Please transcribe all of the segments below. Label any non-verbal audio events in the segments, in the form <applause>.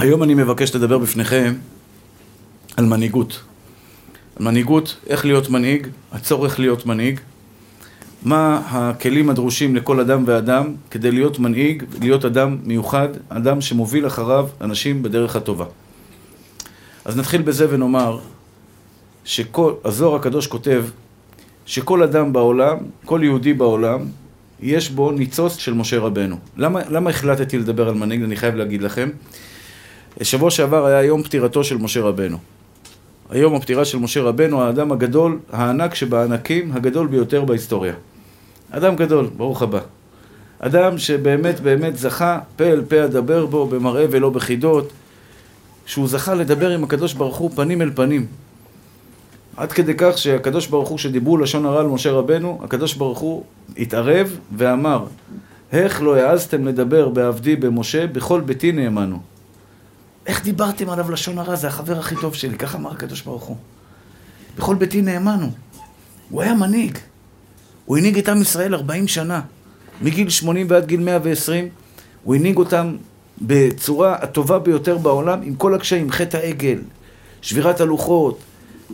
היום אני מבקש לדבר בפניכם על מנהיגות. על מנהיגות, איך להיות מנהיג, הצורך להיות מנהיג, מה הכלים הדרושים לכל אדם ואדם כדי להיות מנהיג, להיות אדם מיוחד, אדם שמוביל אחריו אנשים בדרך הטובה. אז נתחיל בזה ונאמר שהזוהר הקדוש כותב שכל אדם בעולם, כל יהודי בעולם, יש בו ניצוץ של משה רבנו. למה, למה החלטתי לדבר על מנהיג? אני חייב להגיד לכם. שבוע שעבר היה יום פטירתו של משה רבנו. היום הפטירה של משה רבנו, האדם הגדול, הענק שבענקים, הגדול ביותר בהיסטוריה. אדם גדול, ברוך הבא. אדם שבאמת באמת זכה פה אל פה אדבר בו במראה ולא בחידות, שהוא זכה לדבר עם הקדוש ברוך הוא פנים אל פנים. עד כדי כך שהקדוש ברוך הוא, שדיברו לשון הרע על משה רבנו, הקדוש ברוך הוא התערב ואמר, איך לא העזתם לדבר בעבדי במשה, בכל ביתי נאמנו. איך דיברתם עליו לשון הרע? זה החבר הכי טוב שלי, ככה אמר הקדוש ברוך הוא. בכל ביתי נאמנו. הוא היה מנהיג. הוא הנהיג את עם ישראל 40 שנה. מגיל 80 ועד גיל 120, הוא הנהיג אותם בצורה הטובה ביותר בעולם, עם כל הקשיים, חטא העגל, שבירת הלוחות,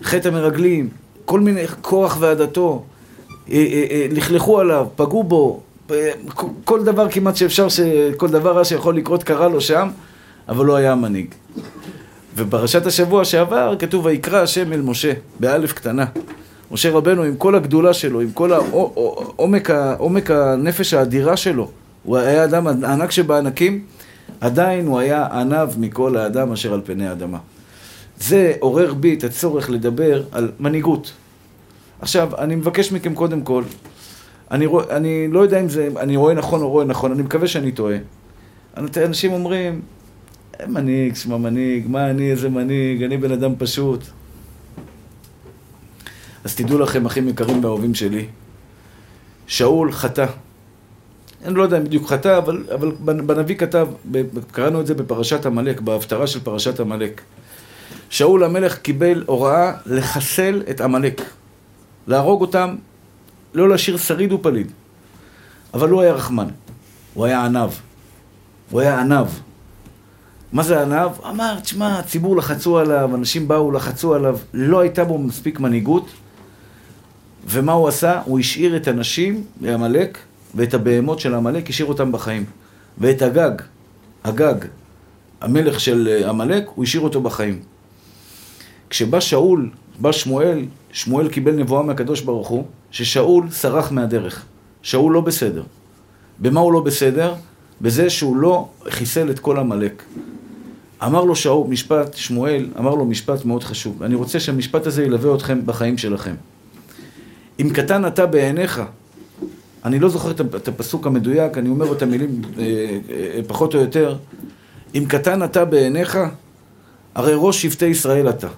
חטא המרגלים, כל מיני, כוח ועדתו, אה, אה, אה, לכלכו עליו, פגעו בו, כל דבר כמעט שאפשר, כל דבר רע שיכול לקרות קרה לו שם, אבל לא היה מנהיג. ובפרשת השבוע שעבר כתוב ויקרא השם אל משה, באלף קטנה. משה רבנו עם כל הגדולה שלו, עם כל העומק, עומק הנפש האדירה שלו, הוא היה אדם ענק שבענקים, עדיין הוא היה עניו מכל האדם אשר על פני האדמה. זה עורר בי את הצורך לדבר על מנהיגות. עכשיו, אני מבקש מכם קודם כל, אני, רוא, אני לא יודע אם זה, אני רואה נכון או רואה נכון, אני מקווה שאני טועה. אנשים אומרים, מנהיג, שמע מנהיג, מה אני, איזה מנהיג, אני בן אדם פשוט. אז תדעו לכם, אחים יקרים ואהובים שלי, שאול חטא. אני לא יודע אם בדיוק חטא, אבל, אבל בנביא כתב, קראנו את זה בפרשת עמלק, בהפטרה של פרשת עמלק. שאול המלך קיבל הוראה לחסל את עמלק, להרוג אותם, לא להשאיר שריד ופליד. אבל הוא היה רחמן, הוא היה עניו. הוא היה עניו. מה זה עניו? אמר, תשמע, הציבור לחצו עליו, אנשים באו, לחצו עליו, לא הייתה בו מספיק מנהיגות. ומה הוא עשה? הוא השאיר את הנשים מעמלק ואת הבהמות של עמלק, השאיר אותם בחיים. ואת הגג, הגג, המלך של עמלק, הוא השאיר אותו בחיים. כשבא שאול, בא שמואל, שמואל קיבל נבואה מהקדוש ברוך הוא, ששאול סרח מהדרך. שאול לא בסדר. במה הוא לא בסדר? בזה שהוא לא חיסל את כל עמלק. אמר לו שאול, משפט, שמואל, אמר לו משפט מאוד חשוב. אני רוצה שהמשפט הזה ילווה אתכם בחיים שלכם. אם קטן אתה בעיניך, אני לא זוכר את הפסוק המדויק, אני אומר את המילים אה, אה, פחות או יותר, אם קטן אתה בעיניך, הרי ראש שבטי ישראל אתה.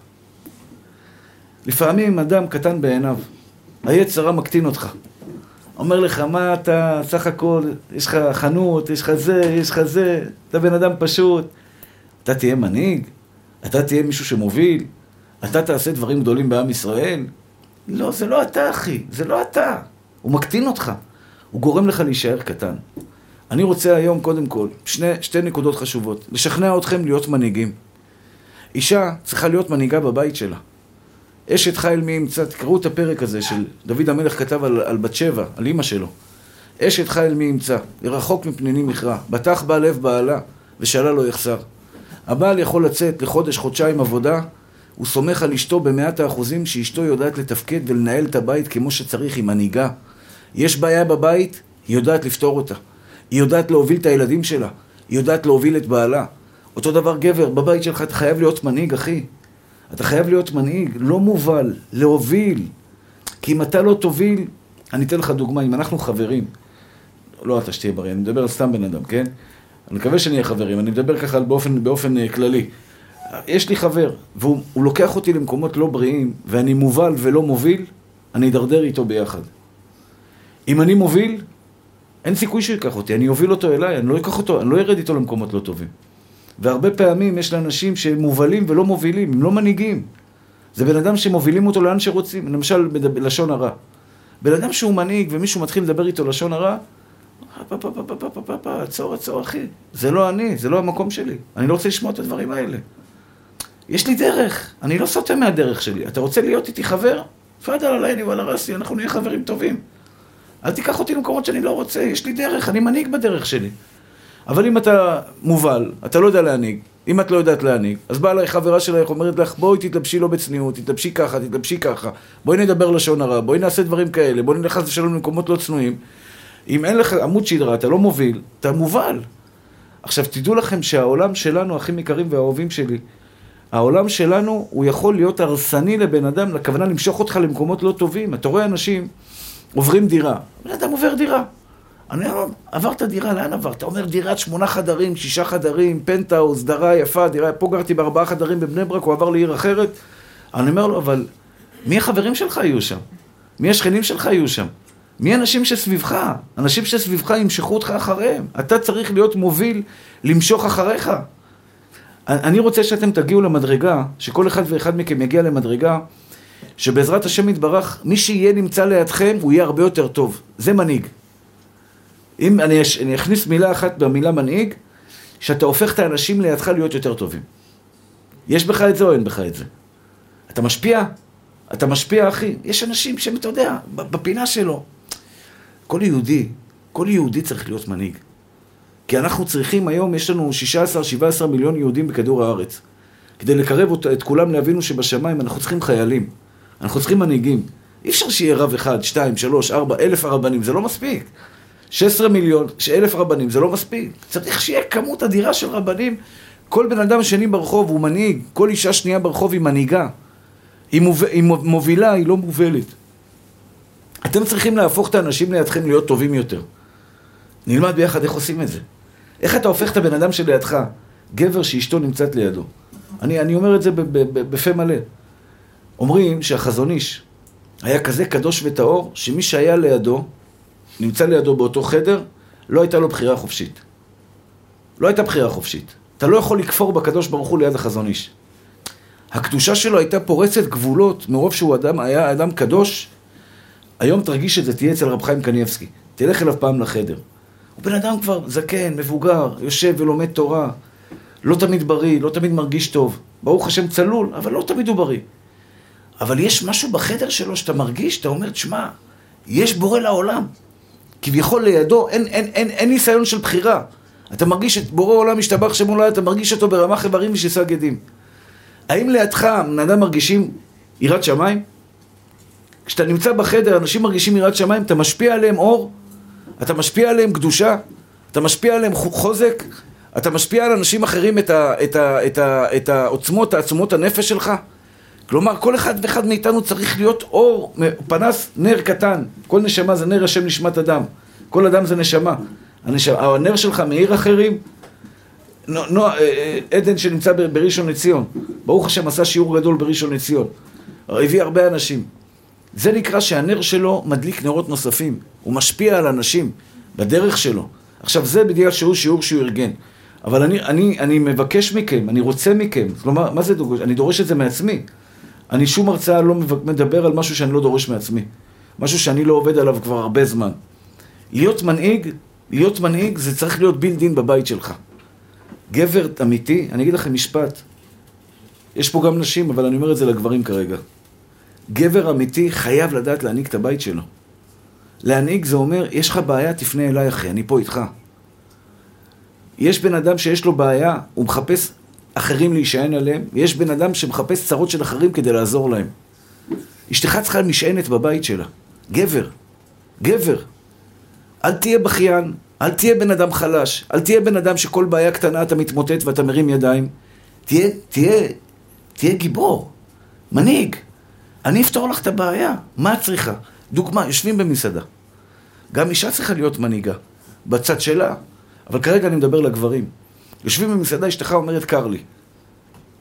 לפעמים אדם קטן בעיניו, היצר הרע מקטין אותך. אומר לך, מה אתה, סך הכל, יש לך חנות, יש לך זה, יש לך זה, אתה בן אדם פשוט. אתה תהיה מנהיג? אתה תהיה מישהו שמוביל? אתה תעשה דברים גדולים בעם ישראל? לא, זה לא אתה, אחי, זה לא אתה. הוא מקטין אותך. הוא גורם לך להישאר קטן. אני רוצה היום, קודם כל, שני, שתי נקודות חשובות. לשכנע אתכם להיות מנהיגים. אישה צריכה להיות מנהיגה בבית שלה. אשת חיל מי ימצא, תקראו את הפרק הזה של דוד המלך כתב על, על בת שבע, על אימא שלו. אשת חיל מי ימצא, ורחוק מפניני מכרע, בטח בה לב בעלה, ושאלה לא יחסר. הבעל יכול לצאת לחודש, חודשיים עבודה, הוא סומך על אשתו במאת האחוזים שאשתו יודעת לתפקד ולנהל את הבית כמו שצריך, היא מנהיגה. יש בעיה בבית, היא יודעת לפתור אותה. היא יודעת להוביל את הילדים שלה, היא יודעת להוביל את בעלה. אותו דבר גבר, בבית שלך אתה חייב להיות מנהיג, אחי. אתה חייב להיות מנהיג, לא מובל, להוביל. כי אם אתה לא תוביל, אני אתן לך דוגמה, אם אנחנו חברים, לא אתה שתהיה בריא, אני מדבר על סתם בן אדם, כן? אני מקווה שנהיה חברים, אני מדבר ככה באופן, באופן uh, כללי. יש לי חבר, והוא לוקח אותי למקומות לא בריאים, ואני מובל ולא מוביל, אני אדרדר איתו ביחד. אם אני מוביל, אין סיכוי שהוא ייקח אותי, אני אוביל אותו אליי, אני לא אקח אותו, אני לא ארד איתו למקומות לא טובים. והרבה פעמים יש לאנשים שהם מובלים ולא מובילים, הם לא מנהיגים. זה בן אדם שמובילים אותו לאן שרוצים, למשל בלשון הרע. בן אדם שהוא מנהיג ומישהו מתחיל לדבר איתו לשון הרע, עצור, עצור, אחי. זה לא אני, זה לא המקום שלי. אני לא רוצה לשמוע את הדברים האלה. יש לי דרך, אני לא סוטה מהדרך שלי. אתה רוצה להיות איתי חבר? פאדל עלייני ועל הרסי, אנחנו נהיה חברים טובים. אל תיקח אותי למקומות שאני לא רוצה, יש לי דרך, אני מנהיג בדרך שלי. אבל אם אתה מובל, אתה לא יודע להנהיג, אם את לא יודעת להנהיג, אז באה אליי חברה שלך, אומרת לך, בואי תתלבשי לא בצניעות, תתלבשי ככה, תתלבשי ככה, בואי נדבר לשון הרע, בואי נעשה דברים כאלה, בואי נלך חס ושלום למקומות לא צנועים. אם אין לך עמוד שדרה, אתה לא מוביל, אתה מובל. עכשיו, תדעו לכם שהעולם שלנו, אחים יקרים ואהובים שלי, העולם שלנו, הוא יכול להיות הרסני לבן אדם, לכוונה למשוך אותך למקומות לא טובים. אתה רואה אנשים עוברים דירה, בן אדם עובר דירה. אני אומר, עברת דירה, לאן עברת? אומר דירת שמונה חדרים, שישה חדרים, פנטהאוז, דרה יפה, דירה, פה גרתי בארבעה חדרים בבני ברק, הוא עבר לעיר אחרת. אני אומר לו, אבל מי החברים שלך יהיו שם? מי השכנים שלך יהיו שם? מי האנשים שסביבך? אנשים שסביבך ימשכו אותך אחריהם. אתה צריך להיות מוביל, למשוך אחריך. אני רוצה שאתם תגיעו למדרגה, שכל אחד ואחד מכם יגיע למדרגה, שבעזרת השם יתברך, מי שיהיה נמצא לידכם, הוא יהיה הרבה יותר טוב. זה מנהיג. אם אני, אני אכניס מילה אחת במילה מנהיג, שאתה הופך את האנשים לידך להיות יותר טובים. יש בך את זה או אין בך את זה? אתה משפיע? אתה משפיע, אחי. יש אנשים שהם, אתה יודע, בפינה שלו. כל יהודי, כל יהודי צריך להיות מנהיג. כי אנחנו צריכים היום, יש לנו 16-17 מיליון יהודים בכדור הארץ. כדי לקרב אות, את כולם להבינו שבשמיים אנחנו צריכים חיילים. אנחנו צריכים מנהיגים. אי אפשר שיהיה רב אחד, שתיים, שלוש, ארבע, אלף הרבנים, זה לא מספיק. 16 מיליון, אלף רבנים, זה לא מספיק. צריך שיהיה כמות אדירה של רבנים. כל בן אדם שני ברחוב הוא מנהיג, כל אישה שנייה ברחוב היא מנהיגה. היא, מוב... היא מובילה, היא לא מובלת. אתם צריכים להפוך את האנשים לידכם להיות טובים יותר. נלמד ביחד איך עושים את זה. איך אתה הופך את הבן אדם שלידך, גבר שאשתו נמצאת לידו. אני, אני אומר את זה בפה מלא. אומרים שהחזון איש היה כזה קדוש וטהור, שמי שהיה לידו, נמצא לידו באותו חדר, לא הייתה לו בחירה חופשית. לא הייתה בחירה חופשית. אתה לא יכול לכפור בקדוש ברוך הוא ליד החזון איש. הקדושה שלו הייתה פורצת גבולות מרוב שהוא אדם, היה אדם קדוש. היום תרגיש את זה, תהיה אצל רב חיים קניבסקי. תלך אליו פעם לחדר. הוא בן אדם כבר זקן, מבוגר, יושב ולומד תורה. לא תמיד בריא, לא תמיד מרגיש טוב. ברוך השם צלול, אבל לא תמיד הוא בריא. אבל יש משהו בחדר שלו שאתה מרגיש, אתה אומר, תשמע, יש בורא לעולם. כביכול לידו אין, אין, אין, אין ניסיון של בחירה. אתה מרגיש את בורא עולם משתבח שמו לא אתה מרגיש אותו ברמ"ח איברים ושס"ה גדים. האם לידך בני אדם מרגישים יראת שמיים? כשאתה נמצא בחדר, אנשים מרגישים יראת שמיים, אתה משפיע עליהם אור, אתה משפיע עליהם קדושה, אתה משפיע עליהם חוזק, אתה משפיע על אנשים אחרים את, ה, את, ה, את, ה, את העוצמות, תעצומות הנפש שלך. כלומר, כל אחד ואחד מאיתנו צריך להיות אור, פנס, נר קטן. כל נשמה זה נר השם נשמת אדם. כל אדם זה נשמה. הנשמה הנר שלך מאיר אחרים. נו, נו, אה, אה, עדן שנמצא בראשון לציון. ברוך השם עשה שיעור גדול בראשון לציון. הביא הרבה אנשים. זה נקרא שהנר שלו מדליק נרות נוספים. הוא משפיע על אנשים בדרך שלו. עכשיו, זה בגלל שהוא שיעור שהוא ארגן. אבל אני, אני, אני מבקש מכם, אני רוצה מכם, כלומר, מה זה דורש? אני דורש את זה מעצמי. אני שום הרצאה לא מדבר על משהו שאני לא דורש מעצמי. משהו שאני לא עובד עליו כבר הרבה זמן. להיות מנהיג, להיות מנהיג זה צריך להיות בילדין בבית שלך. גבר אמיתי, אני אגיד לכם משפט, יש פה גם נשים, אבל אני אומר את זה לגברים כרגע. גבר אמיתי חייב לדעת להנהיג את הבית שלו. להנהיג זה אומר, יש לך בעיה, תפנה אליי אחי, אני פה איתך. יש בן אדם שיש לו בעיה, הוא מחפש אחרים להישען עליהם, ויש בן אדם שמחפש צרות של אחרים כדי לעזור להם. אשתך צריכה משענת בבית שלה. גבר. גבר. אל תהיה בכיין, אל תהיה בן אדם חלש, אל תהיה בן אדם שכל בעיה קטנה אתה מתמוטט ואתה מרים ידיים. תהיה, תהיה, תהיה גיבור, מנהיג. אני אפתור לך את הבעיה, מה את צריכה? דוגמה, יושבים במסעדה. גם אישה צריכה להיות מנהיגה, בצד שלה, אבל כרגע אני מדבר לגברים. יושבים במסעדה, אשתך אומרת, קר לי.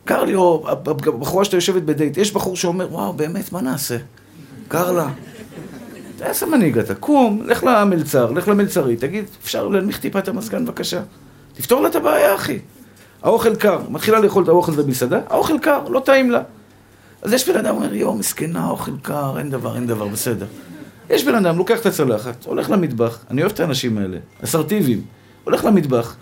קר לי, או הבחורה שאתה יושבת בדייט, יש בחור שאומר, וואו, באמת, מה נעשה? קר לה. איזה מנהיג אתה? קום, לך למלצר, לך למלצרית, תגיד, אפשר להנמיך טיפה את המזגן בבקשה? תפתור לה את הבעיה, אחי. האוכל קר, מתחילה לאכול את האוכל במסעדה, האוכל קר, לא טעים לה. אז יש בן אדם אומר, יואו, מסכנה, אוכל קר, אין דבר, אין דבר, בסדר. יש בן אדם, לוקח את הצלחת, הולך למטבח, אני אוהב את האנשים האלה, אסרטיביים, הולך למטבח,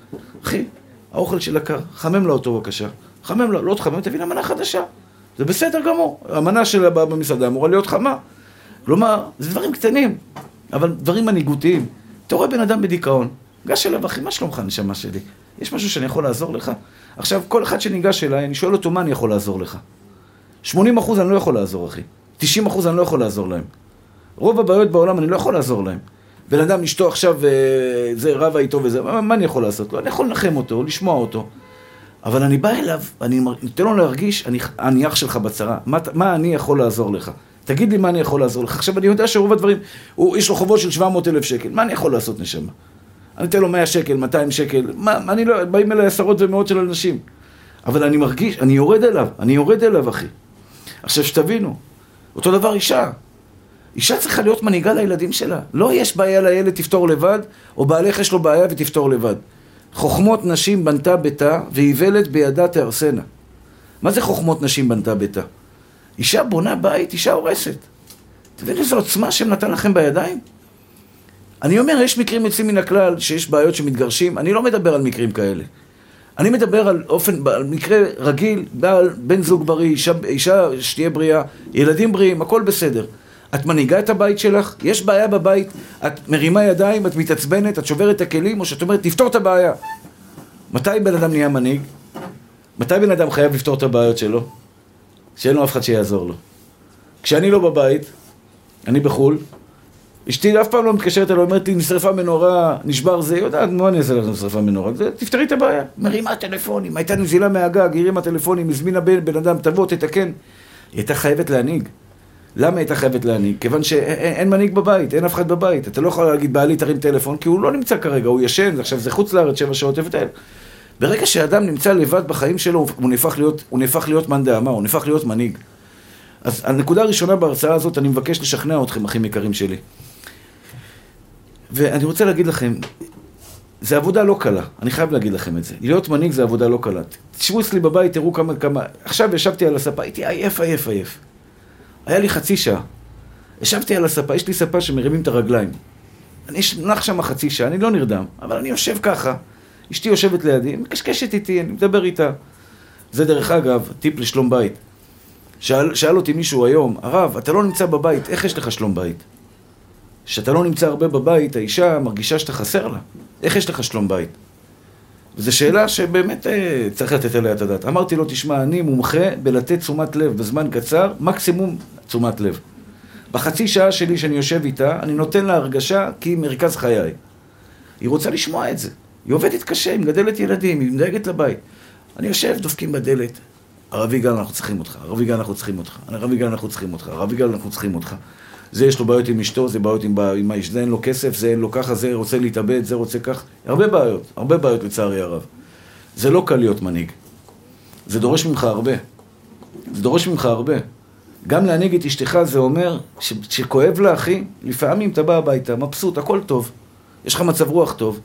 אחי, האוכל של הקר, חמם לה אותו בבקשה, חמם לה, לא תחמם, תביא לה מנה חדשה, זה בסדר גמור, המנה שלה במסעדה אמורה להיות חמה, כלומר, זה דברים קטנים, אבל דברים מנהיגותיים. אתה רואה בן אדם בדיכאון, גש אליו, אחי, מה שלומך, נשמה שלי? יש משהו שאני יכול לעזור לך? עכשיו, כל אחד שניגש אליי, אני שואל אותו, מה אני יכול לעזור לך? 80 אחוז אני לא יכול לעזור, אחי. 90 אחוז אני לא יכול לעזור להם. רוב הבעיות בעולם אני לא יכול לעזור להם. בן אדם, אשתו עכשיו, אה, זה רבה איתו וזה, מה, מה אני יכול לעשות לו? אני יכול לנחם אותו, לשמוע אותו. אבל אני בא אליו, אני נותן לו להרגיש, אני, אני אח שלך בצרה. מה, מה אני יכול לעזור לך? תגיד לי מה אני יכול לעזור לך. עכשיו, אני יודע שרוב הדברים, הוא, יש לו חובות של 700 אלף שקל. מה אני יכול לעשות, נשמה? אני אתן לו 100 שקל, 200 שקל. מה, אני לא, באים אליי עשרות ומאות של אנשים. אבל אני מרגיש, אני יורד אליו, אני יורד אליו, אחי. עכשיו, שתבינו, אותו דבר אישה. אישה צריכה להיות מנהיגה לילדים שלה. לא יש בעיה לילד, תפתור לבד, או בעלך יש לו בעיה ותפתור לבד. חוכמות נשים בנתה ביתה, ואיוולת בידה תהרסנה. מה זה חוכמות נשים בנתה ביתה? אישה בונה בית, אישה הורסת. אתה יודע איזו עוצמה שהם נתן לכם בידיים? אני אומר, יש מקרים יוצאים מן הכלל שיש בעיות שמתגרשים, אני לא מדבר על מקרים כאלה. אני מדבר על אופן, על מקרה רגיל, בעל, בן זוג בריא, אישה, אישה שתהיה בריאה, ילדים בריאים, הכל בסדר. את מנהיגה את הבית שלך, יש בעיה בבית, את מרימה ידיים, את מתעצבנת, את שוברת את הכלים, או שאת אומרת, תפתור את הבעיה. מתי בן אדם נהיה מנהיג? מתי בן אדם חייב לפתור את הבעיות שלו? שאין לו אף אחד שיעזור לו. כשאני לא בבית, אני בחו"ל, אשתי אף פעם לא מתקשרת אליי, אומרת לי, נשרפה מנורה, נשבר זה, יודעת, מה אני אעשה לך נשרפה מנורה? תפתרי את הבעיה. מרימה טלפונים, הייתה נזילה מהגג, הרימה טלפונים, הזמינה בן, בן אדם, תבוא, תתקן. היא הייתה חייבת להנהיג. למה הייתה חייבת להנהיג? כיוון שאין מנהיג בבית, אין אף אחד בבית. אתה לא יכול להגיד, בעלי תרים טלפון, כי הוא לא נמצא כרגע, הוא ישן, עכשיו זה חוץ לארץ, שבע שעות, תבטל. ברגע שאדם נמצא לבד בחיים שלו, הוא נהפך להיות, הוא נהפך להיות מאן דאמר, הוא נהפך להיות מנהיג. אז הנקודה הראשונה בהרצאה הזאת, אני מבקש לשכנע אתכם, אחים יקרים שלי. ואני רוצה להגיד לכם, זה עבודה לא קלה, אני חייב להגיד לכם את זה. להיות מנהיג זה עבודה לא קלה. תשבו אצלי בבית, תראו כמה, כמה... עכשיו ישבתי על הספה, הייתי עייף, עייף, עייף. היה לי חצי שעה. ישבתי על הספה, יש לי ספה שמרימים את הרגליים. אני נח שם חצי שעה, אני לא נרדם, אבל אני יושב ככה. אשתי יושבת לידי, מקשקשת איתי, אני מדבר איתה. זה דרך אגב, טיפ לשלום בית. שאל, שאל אותי מישהו היום, הרב, אתה לא נמצא בבית, איך יש לך שלום בית? כשאתה לא נמצא הרבה בבית, האישה מרגישה שאתה חסר לה. איך יש לך שלום בית? וזו שאלה שבאמת אה, צריך לתת עליה את הדעת. אמרתי לו, תשמע, אני מומחה בלתת תשומת לב בזמן קצר, מקסימום תשומת לב. בחצי שעה שלי שאני יושב איתה, אני נותן לה הרגשה כי מרכז חיי. היא רוצה לשמוע את זה. היא עובדת קשה, היא מגדלת ילדים, היא מדאגת לבית. אני יושב, דופקים בדלת. הרב יגאל, אנחנו צריכים אותך. הרב יגאל, אנחנו צריכים אותך. הרב יגאל, אנחנו צריכים אותך. הרב יגאל, אנחנו צריכים אותך. זה יש לו בעיות עם אשתו, זה בעיות עם, עם האיש, זה אין לו כסף, זה אין לו ככה, זה רוצה להתאבד, זה רוצה כך. הרבה בעיות, הרבה בעיות לצערי הרב. זה לא קל להיות מנהיג. זה דורש ממך הרבה. זה דורש ממך הרבה. גם להנהיג את אשתך זה אומר ש, שכואב לה, אחי, לפעמים אתה בא הביתה, מבסוט, הכל טוב. יש לך מצב רוח טוב.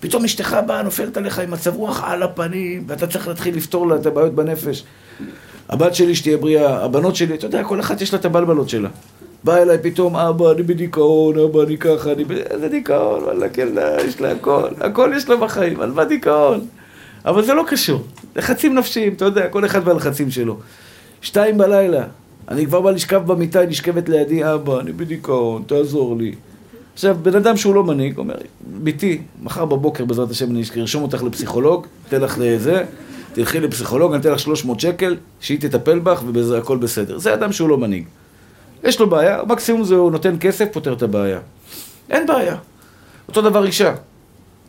פתאום אשתך באה, נופלת עליך עם מצב רוח על הפנים, ואתה צריך להתחיל לפתור לה את הבעיות בנפש. הבת שלי שתהיה בריאה, הבנות שלי, אתה יודע, כל אחת יש לה את הבלבלות שלה. בא אליי פתאום, אבא, אני בדיכאון, אבא, אני ככה, אני... איזה דיכאון, וואלה, כן, יש לה הכל, הכל יש לה בחיים, על מה דיכאון? אבל זה לא קשור. לחצים נפשיים, אתה יודע, כל אחד והלחצים שלו. שתיים בלילה, אני כבר בא לשכב במיטה, היא נשכבת לידי, אבא, אני בדיכאון, תעזור לי. עכשיו, בן אדם שהוא לא מנהיג, אומר, ביתי, מחר בבוקר בעזרת השם אני ארשום אותך לפסיכולוג, אתן לך לזה, תלכי לפסיכולוג, אני אתן לך 300 שקל, שהיא תטפל בך ובזה הכל בסדר. זה אדם שהוא לא מנהיג. יש לו בעיה, מקסימום זה הוא נותן כסף, פותר את הבעיה. אין בעיה. אותו דבר אישה.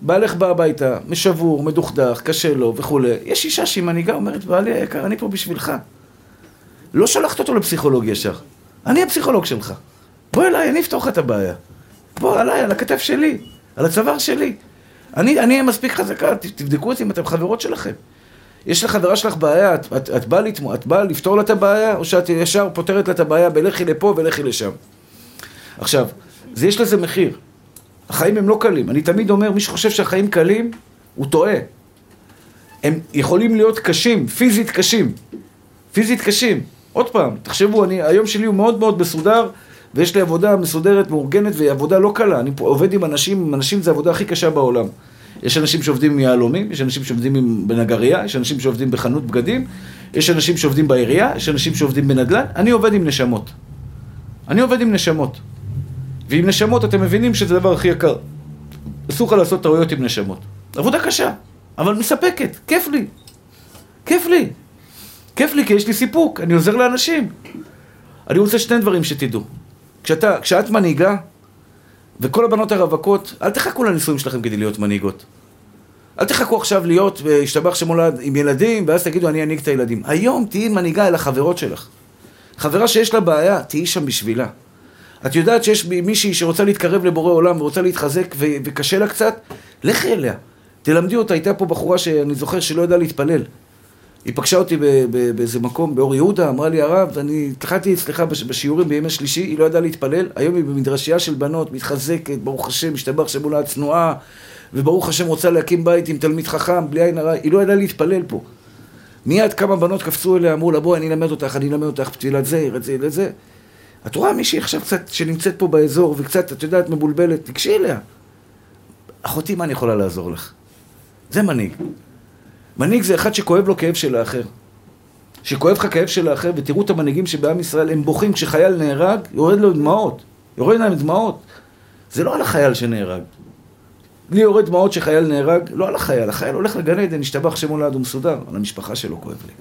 בעלך בא הביתה, משבור, מדוכדך, קשה לו וכולי. יש אישה שהיא מנהיגה, אומרת, בעלי היקר, אני פה בשבילך. לא שלחת אותו לפסיכולוג ישר. אני הפסיכולוג שלך. בוא אליי, אני אפתור לך את הבעיה. בוא עליי, על הכתף שלי, על הצוואר שלי. אני אהיה מספיק חזקה, תבדקו אותי אם אתם חברות שלכם. יש לחברה שלך בעיה, את, את, את, באה לתמו, את באה לפתור לה את הבעיה, או שאת ישר פותרת לה את הבעיה בלכי לפה ולכי לשם. עכשיו, זה יש לזה מחיר. החיים הם לא קלים. אני תמיד אומר, מי שחושב שהחיים קלים, הוא טועה. הם יכולים להיות קשים, פיזית קשים. פיזית קשים. עוד פעם, תחשבו, אני, היום שלי הוא מאוד מאוד מסודר, ויש לי עבודה מסודרת, מאורגנת, ועבודה לא קלה. אני עובד עם אנשים, אנשים זה העבודה הכי קשה בעולם. יש אנשים שעובדים עם יהלומים, יש אנשים שעובדים בנגרייה, יש אנשים שעובדים בחנות בגדים, יש אנשים שעובדים בעירייה, יש אנשים שעובדים בנדל"ן. אני עובד עם נשמות. אני עובד עם נשמות. ועם נשמות אתם מבינים שזה הדבר הכי יקר. אסור לך לעשות טעויות עם נשמות. עבודה קשה, אבל מספקת, כיף לי. כיף לי. כיף לי כי יש לי סיפוק, אני עוזר לאנשים. אני רוצה שני דברים שתדעו. כשאתה, כשאת מנהיגה, וכל הבנות הרווקות, אל תחכו לנישואים שלכם כדי להיות מנהיגות. אל תחכו עכשיו להיות, השתבח שמולד עם ילדים, ואז תגידו, אני אנהיג את הילדים. היום תהיי מנהיגה אל החברות שלך. חברה שיש לה בעיה, תהיי שם בשבילה. את יודעת שיש מישהי שרוצה להתקרב לבורא עולם ורוצה להתחזק ו- וקשה לה קצת? לכי אליה. תלמדי אותה, הייתה פה בחורה שאני זוכר שלא ידעה להתפלל. היא פגשה אותי באיזה מקום, באור יהודה, אמרה לי, הרב, אני התחלתי אצלך בשיעורים בימי שלישי, היא לא ידעה להתפלל, היום היא במדרשייה של בנות, מתחזקת, ברוך השם, משתבח שמולה צנועה, וברוך השם רוצה להקים בית עם תלמיד חכם, בלי עין הרע, היא לא ידעה להתפלל פה. מיד כמה בנות קפצו אליה, אמרו לה, בואי, אני אלמד אותך, אני אלמד אותך תפילת זה, את זה, את זה. את רואה מישהי עכשיו קצת, שנמצאת פה באזור, וקצת, את יודעת, מבולבלת, תגשי אליה. אחותי, מה אני יכולה לעזור לך? זה מנהיג. מנהיג זה אחד שכואב לו כאב של האחר. שכואב לך כאב של האחר, ותראו את המנהיגים שבעם ישראל, הם בוכים כשחייל נהרג, יורד לו דמעות. יורד להם דמעות. זה לא על החייל שנהרג. לי יורד דמעות שחייל נהרג, לא על החייל. החייל הולך לגן עדן, השתבח שמו לעד ומסודר. על המשפחה שלו כואב לי.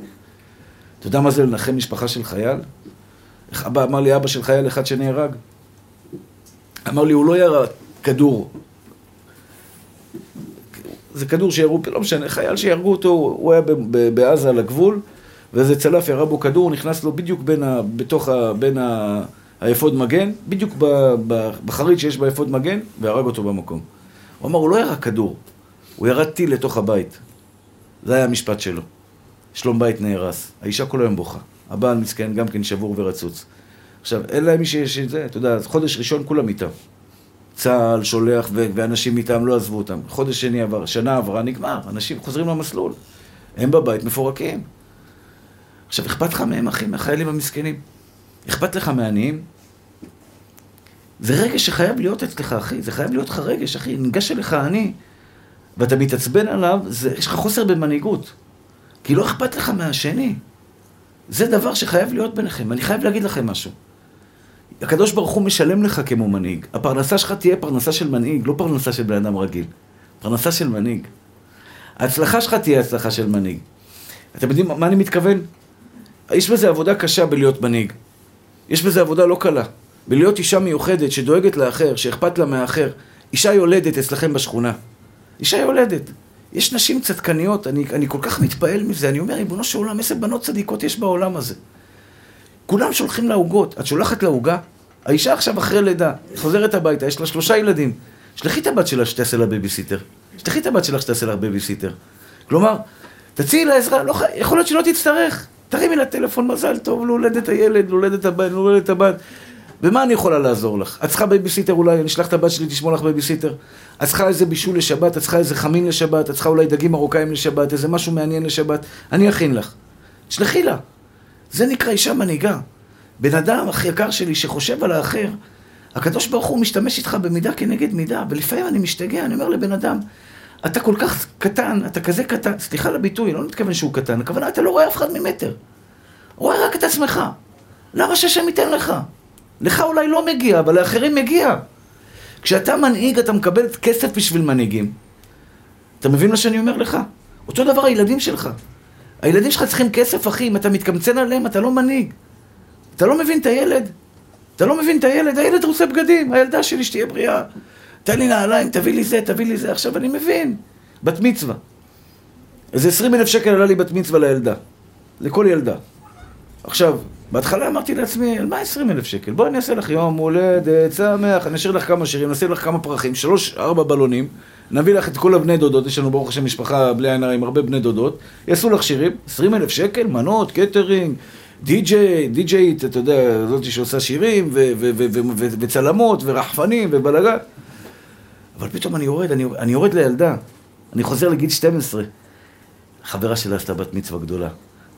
אתה יודע מה זה לנחם משפחה של חייל? איך אבא אמר לי, אבא של חייל אחד שנהרג? אמר לי, הוא לא ירה כדור זה כדור שירו, לא משנה, חייל שיהרגו אותו, הוא היה בעזה על הגבול, ואיזה צלף ירה בו כדור, נכנס לו בדיוק בין ה, בתוך ה, בין ה, האפוד מגן, בדיוק בחריץ שיש באפוד מגן, והרג אותו במקום. הוא אמר, הוא לא ירה כדור, הוא ירה טיל לתוך הבית. זה היה המשפט שלו. שלום בית נהרס. האישה כל היום בוכה. הבעל מסכן, גם כן שבור ורצוץ. עכשיו, אין להם מי שיש את זה, אתה יודע, חודש ראשון כולם איתם. צה"ל שולח ואנשים מטעם לא עזבו אותם. חודש שני עבר, שנה עברה, נגמר, אנשים חוזרים למסלול. הם בבית מפורקים. עכשיו, אכפת לך מהם, אחי, מהחיילים המסכנים? אכפת לך מעניים? זה רגש שחייב להיות אצלך, אחי. זה חייב להיות לך רגש, אחי. ניגש אליך עני, ואתה מתעצבן עליו, זה, יש לך חוסר במנהיגות. כי לא אכפת לך מהשני. זה דבר שחייב להיות ביניכם. אני חייב להגיד לכם משהו. הקדוש ברוך הוא משלם לך כמו מנהיג. הפרנסה שלך תהיה פרנסה של מנהיג, לא פרנסה של בן אדם רגיל. פרנסה של מנהיג. ההצלחה שלך תהיה הצלחה של מנהיג. אתם יודעים מה אני מתכוון? יש בזה עבודה קשה בלהיות מנהיג. יש בזה עבודה לא קלה. בלהיות אישה מיוחדת שדואגת לאחר, שאכפת לה מהאחר. אישה יולדת אצלכם בשכונה. אישה יולדת. יש נשים צדקניות, אני, אני כל כך מתפעל מזה, אני אומר, ריבונו של עולם, איזה בנות צדיקות יש בעולם הזה. כולם שולחים לה עוגות. את שולחת לה עוגה? האישה עכשיו אחרי לידה, חוזרת הביתה, יש לה שלושה ילדים. שלחי את הבת שלה שתעשה לה בייביסיטר. שלחי את הבת שלך שתעשה לה בייביסיטר. כלומר, תציעי לה עזרה, לא, יכול להיות שלא תצטרך. תרימי לה טלפון, מזל טוב, להולדת הילד, להולדת הבן, להולדת הבת. במה אני יכולה לעזור לך? את צריכה בייביסיטר אולי, אני אשלח את הבת שלי, תשמור לך בייביסיטר. את צריכה איזה בישול לשבת, את צריכה איזה חמין לשבת, את צריכה אולי דגים מרוקאים לשבת, איזה משהו מעניין לשבת, אני אכין לך. שלחי לה. זה נקרא אישה מנהיגה. בן אדם הכי יקר שלי שחושב על האחר, הקדוש ברוך הוא משתמש איתך במידה כנגד מידה, ולפעמים אני משתגע, אני אומר לבן אדם, אתה כל כך קטן, אתה כזה קטן, סליחה על הביטוי, לא מתכוון שהוא קטן, הכוונה, אתה לא רואה אף אחד ממטר. רואה רק את עצמך. למה שהשם ייתן לך? לך אולי לא מגיע, אבל לאחרים מגיע. כשאתה מנהיג, אתה מקבל כסף בשביל מנהיגים. אתה מבין מה שאני אומר לך? אותו דבר הילדים שלך. הילדים שלך צריכים כסף, אחי, אם אתה מתקמצן עליהם, אתה לא מנהיג. אתה לא מבין את הילד? אתה לא מבין את הילד? הילד רוצה בגדים, הילדה שלי שתהיה בריאה. תן לי נעליים, תביא לי זה, תביא לי זה. עכשיו אני מבין. בת מצווה. איזה עשרים אלף שקל עלה לי בת מצווה לילדה. לכל ילדה. עכשיו, בהתחלה אמרתי לעצמי, על מה עשרים אלף שקל? בואי אני אעשה לך יום הולדת, שמח, אני אשאיר לך כמה שירים, נעשה לך כמה פרחים, שלוש, ארבע בלונים, נביא לך את כל הבני דודות, יש לנו ברוך השם משפחה בלי עין הרעים, הרבה בני דודות, יעשו לך שירים, עשרים אלף שקל, מנות, קטרינג, די-ג'יי, די-ג'יית, אתה יודע, זאתי שעושה שירים, וצלמות, ורחפנים, ובלאגן. אבל פתאום אני יורד, אני, אני יורד לילדה, אני חוזר לגיל 12. חברה שלה עשתה בת מצווה גדולה.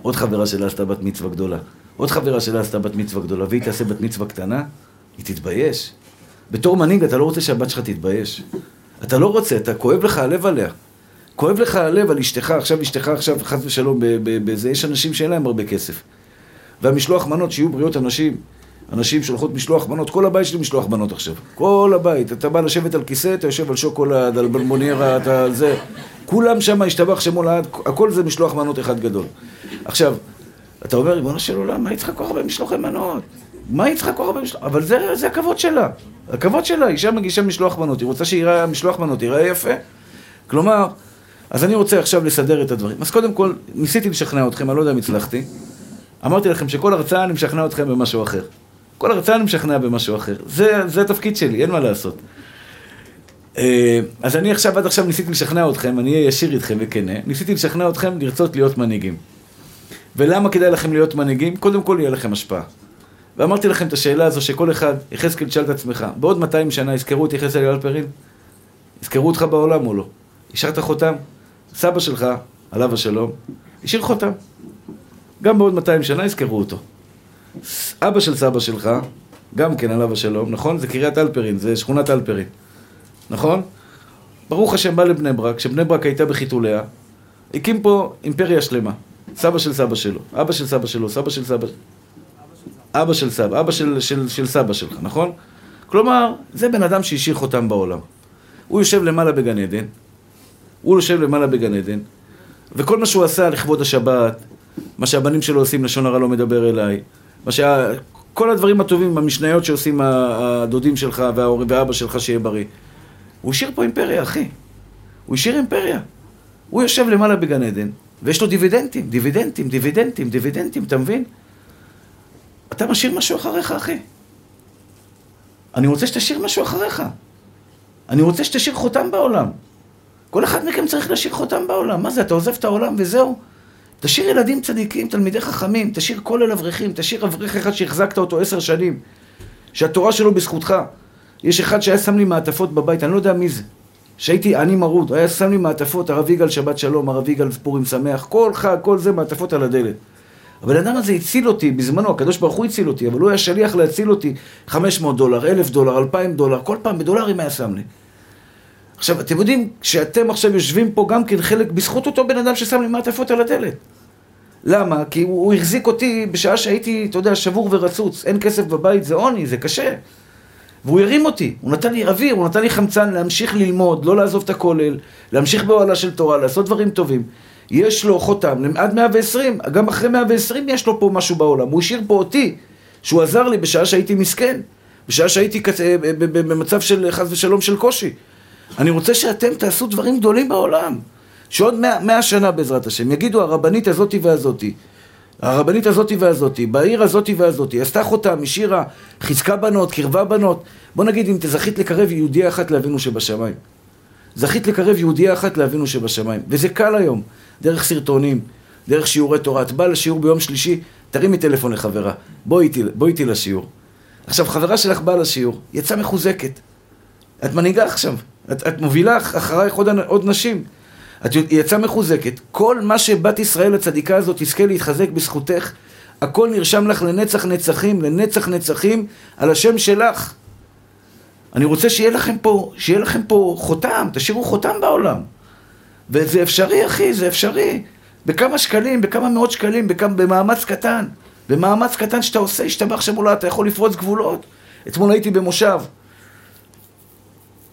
עוד חברה שלה עשתה בת מצווה גדולה. עוד חברה שלה עשתה בת מצווה גדולה, והיא תעשה בת מצווה קטנה, היא תתבייש. בתור מנהיג אתה לא רוצה שהבת שלך תתבייש. אתה לא רוצה, אתה כואב לך הלב עליה. כואב לך הלב על אשתך, עכשיו אשתך עכשיו חס ושלום בזה, יש אנשים שאין להם הרבה כסף. והמשלוח מנות, שיהיו בריאות אנשים, אנשים שולחות משלוח מנות, כל הבית שלי משלוח מנות עכשיו. כל הבית. אתה בא לשבת על כיסא, אתה יושב על שוקולד, על בלמוניירה, אתה על זה. כולם שם, השתבח שמו לעד, הכל זה משלוח מנות אחד גדול. עכשיו, אתה אומר, ריבונו של עולם, מה צריכה כל כך הרבה משלוחי מנות? מה צריכה כל כך הרבה משלוחי... אבל זה, זה הכבוד שלה. הכבוד שלה, אישה מגישה משלוח מנות, היא רוצה שיראה משלוח מנות, ייראה יפה. כלומר, אז אני רוצה עכשיו לסדר את הדברים. אז קודם כל, ניסיתי לשכנע אתכם, אני לא יודע אם הצלחתי. אמרתי לכם שכל הרצאה אני משכנע אתכם במשהו אחר. כל הרצאה אני משכנע במשהו אחר. זה, זה התפקיד שלי, אין מה לעשות. אה, אז אני עכשיו, עד עכשיו ניסיתי לשכנע אתכם, אני אהיה ישיר איתכם וכנה, ניסיתי לשכנע אתכם לרצות להיות מנהיגים. ולמה כדאי לכם להיות מנהיגים? קודם כל יהיה לכם השפעה. ואמרתי לכם את השאלה הזו שכל אחד, יחזקאל, תשאל את עצמך, בעוד 200 שנה יזכרו את יחזקאל אלפרין? יזכרו אותך בעולם או לא? השארת חותם? סבא שלך, עליו השלום, השאיר חותם. גם בעוד 200 שנה יזכרו אותו. אבא של סבא שלך, גם כן עליו השלום, נכון? זה קריית אלפרין, זה שכונת אלפרין, נכון? ברוך השם בא לבני ברק, כשבני ברק הייתה בחיתוליה, הקים פה אימפריה שלמה. סבא של סבא שלו, אבא של סבא שלו, סבא של סבא... אבא של סבא, אבא של, של, של סבא שלך, נכון? כלומר, זה בן אדם שהשאיר חותם בעולם. הוא יושב למעלה בגן עדן, הוא יושב למעלה בגן עדן, וכל מה שהוא עשה לכבוד השבת, מה שהבנים שלו עושים, לשון הרע לא מדבר אליי, מה שה... כל הדברים הטובים, המשניות שעושים הדודים שלך וההורים ואבא שלך שיהיה בריא. הוא השאיר פה אימפריה, אחי. הוא השאיר אימפריה. הוא יושב למעלה בגן עדן, ויש לו דיבידנדים, דיבידנדים, דיבידנדים, דיבידנדים, אתה מבין? אתה משאיר משהו אחריך, אחי. אני רוצה שתשאיר משהו אחריך. אני רוצה שתשאיר חותם בעולם. כל אחד מכם צריך להשאיר חותם בעולם. מה זה, אתה עוזב את העולם וזהו? תשאיר ילדים צדיקים, תלמידי חכמים, תשאיר כולל אברכים, תשאיר אברך אחד שהחזקת אותו עשר שנים, שהתורה שלו בזכותך. יש אחד שהיה שם לי מעטפות בבית, אני לא יודע מי זה. שהייתי עני מרוד, היה שם לי מעטפות, הרב יגאל שבת שלום, הרב יגאל פורים שמח, כל חג, כל זה, מעטפות על הדלת. הבן אדם הזה הציל אותי בזמנו, הקדוש ברוך הוא הציל אותי, אבל הוא היה שליח להציל אותי 500 דולר, 1,000 דולר, 2,000 דולר, כל פעם בדולרים היה שם לי. עכשיו, אתם יודעים, כשאתם עכשיו יושבים פה גם כן חלק, בזכות אותו בן אדם ששם לי מעטפות על הדלת. למה? כי הוא, הוא החזיק אותי בשעה שהייתי, אתה יודע, שבור ורצוץ. אין כסף בבית, זה עוני, זה קשה. והוא הרים אותי, הוא נתן לי אוויר, הוא נתן לי חמצן להמשיך ללמוד, לא לעזוב את הכולל, להמשיך באוהלה של תורה, לעשות דברים טובים. יש לו חותם עד 120, גם אחרי 120 יש לו פה משהו בעולם. הוא השאיר פה אותי, שהוא עזר לי בשעה שהייתי מסכן, בשעה שהייתי אה, במצב של חס ושלום של קושי. אני רוצה שאתם תעשו דברים גדולים בעולם. שעוד מאה, שנה בעזרת השם יגידו הרבנית הזאתי והזאתי הרבנית הזאתי והזאתי, בעיר הזאתי והזאתי, עשתה חותם, השאירה, חיזקה בנות, קרבה בנות. בוא נגיד אם תזכית לקרב יהודייה אחת לאבינו שבשמיים. זכית לקרב יהודייה אחת לאבינו שבשמיים. וזה קל היום, דרך סרטונים, דרך שיעורי תורה. את באה לשיעור ביום שלישי, תרימי טלפון לחברה, בואי איתי, בוא איתי לשיעור. עכשיו, חברה שלך באה לשיעור, יצאה מחוזקת. את מנהיגה עכשיו, את, את מובילה אחרייך עוד, עוד נשים. את יצאה מחוזקת. כל מה שבת ישראל הצדיקה הזאת תזכה להתחזק בזכותך, הכל נרשם לך לנצח נצחים, לנצח נצחים, על השם שלך. אני רוצה שיהיה לכם פה, שיהיה לכם פה חותם, תשאירו חותם בעולם. וזה אפשרי, אחי, זה אפשרי. בכמה שקלים, בכמה מאות שקלים, בכמה, במאמץ קטן. במאמץ קטן שאתה עושה, השתבח שם אולי, אתה יכול לפרוץ גבולות. אתמול הייתי במושב,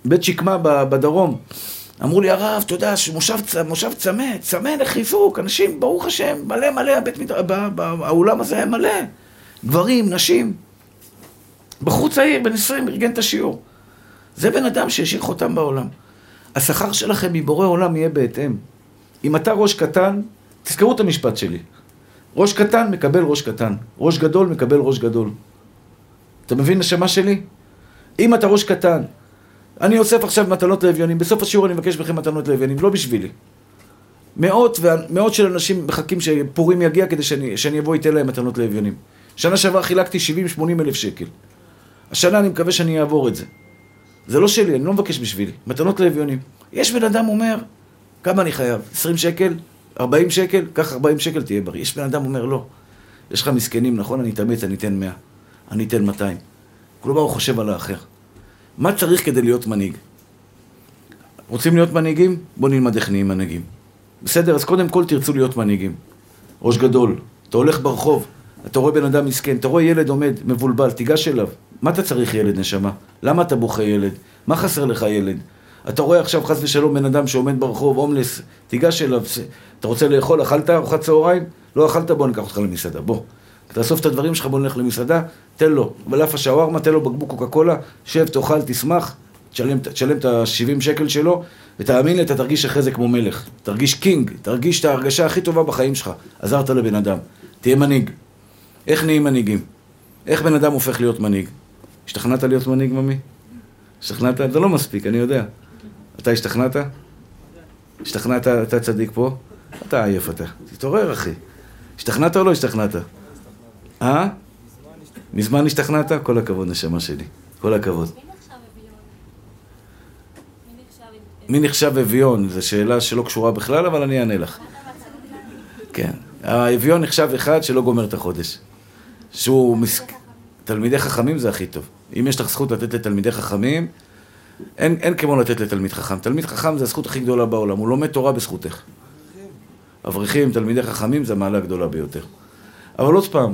בית שקמה בדרום. אמרו לי, הרב, אתה יודע, מושב, מושב צמא, צמא לחיזוק, אנשים, ברוך השם, מלא מלא, הבית מד... האולם הזה היה מלא. גברים, נשים. בחור צעיר, בן 20, ארגן את השיעור. זה בן אדם שהשאיר חותם בעולם. השכר שלכם מבורא עולם יהיה בהתאם. אם אתה ראש קטן, תזכרו את המשפט שלי. ראש קטן מקבל ראש קטן, ראש גדול מקבל ראש גדול. אתה מבין נשמה שלי? אם אתה ראש קטן, אני אוסף עכשיו מתנות לאביונים, בסוף השיעור אני מבקש מכם מתנות לאביונים, לא בשבילי. מאות ומאות של אנשים מחכים שפורים יגיע כדי שאני, שאני אבוא איתן להם מתנות לאביונים. שנה שעברה חילקתי 70-80 אלף שקל. השנה אני מקווה שאני אעבור את זה. זה לא שלי, אני לא מבקש בשבילי. מתנות לאביונים. יש בן אדם אומר, כמה אני חייב? 20 שקל? 40 שקל? קח 40 שקל, תהיה בריא. יש בן אדם אומר, לא. יש לך מסכנים, נכון? אני אתאמץ, אני אתן 100. אני אתן 200. כלומר הוא חושב על האחר. מה צריך כדי להיות מנהיג? רוצים להיות מנהיגים? בואו נלמד איך נהיים מנהיגים. בסדר? אז קודם כל תרצו להיות מנהיגים. ראש גדול, אתה הולך ברחוב, אתה רואה בן אדם מסכן, אתה רואה ילד עומד, מבולבל, תיגש אליו. מה אתה צריך ילד, נשמה? למה אתה בוכה ילד? מה חסר לך ילד? אתה רואה עכשיו חס ושלום בן אדם שעומד ברחוב, הומלס, תיגש אליו, אתה רוצה לאכול, אכלת ארוחת צהריים? לא אכלת, בוא ניקח אותך למסעדה, בוא. תאסוף את הדברים שלך, בוא נלך למסעדה, תן לו, בלאפה שווארמה, תן לו בקבוק קוקה קולה, שב, תאכל, תשמח, תשלם את ה-70 שקל שלו, ותאמין לי, אתה תרגיש אחרי זה כמו מלך. תרגיש קינג, תרגיש את ההרגשה הכי טובה בחיים שלך. עזרת לבן אדם. תהיה מנהיג. איך נהיים מנהיגים? איך בן אדם הופך להיות מנהיג? השתכנעת להיות מנהיג, ממי? השתכנעת? זה לא מספיק, אני יודע. אתה השתכנעת? השתכנעת, אתה צדיק פה? אתה עייף אתה. תתעורר, אחי. השתכנעת או לא השתכנעת? אה? מזמן השתכנעת? כל הכבוד, נשמה שלי. כל הכבוד. מי נחשב אביון? זו שאלה שלא קשורה בכלל, אבל אני אענה לך. כן. האביון נחשב אחד שלא גומר את החודש. שהוא מס... תלמידי חכמים זה הכי טוב. אם יש לך זכות לתת לתלמידי חכמים, אין, אין כמו לתת לתלמיד חכם. תלמיד חכם זה הזכות הכי גדולה בעולם, הוא לומד תורה בזכותך. אברכים, תלמידי חכמים, זה המעלה הגדולה ביותר. אבל עוד פעם,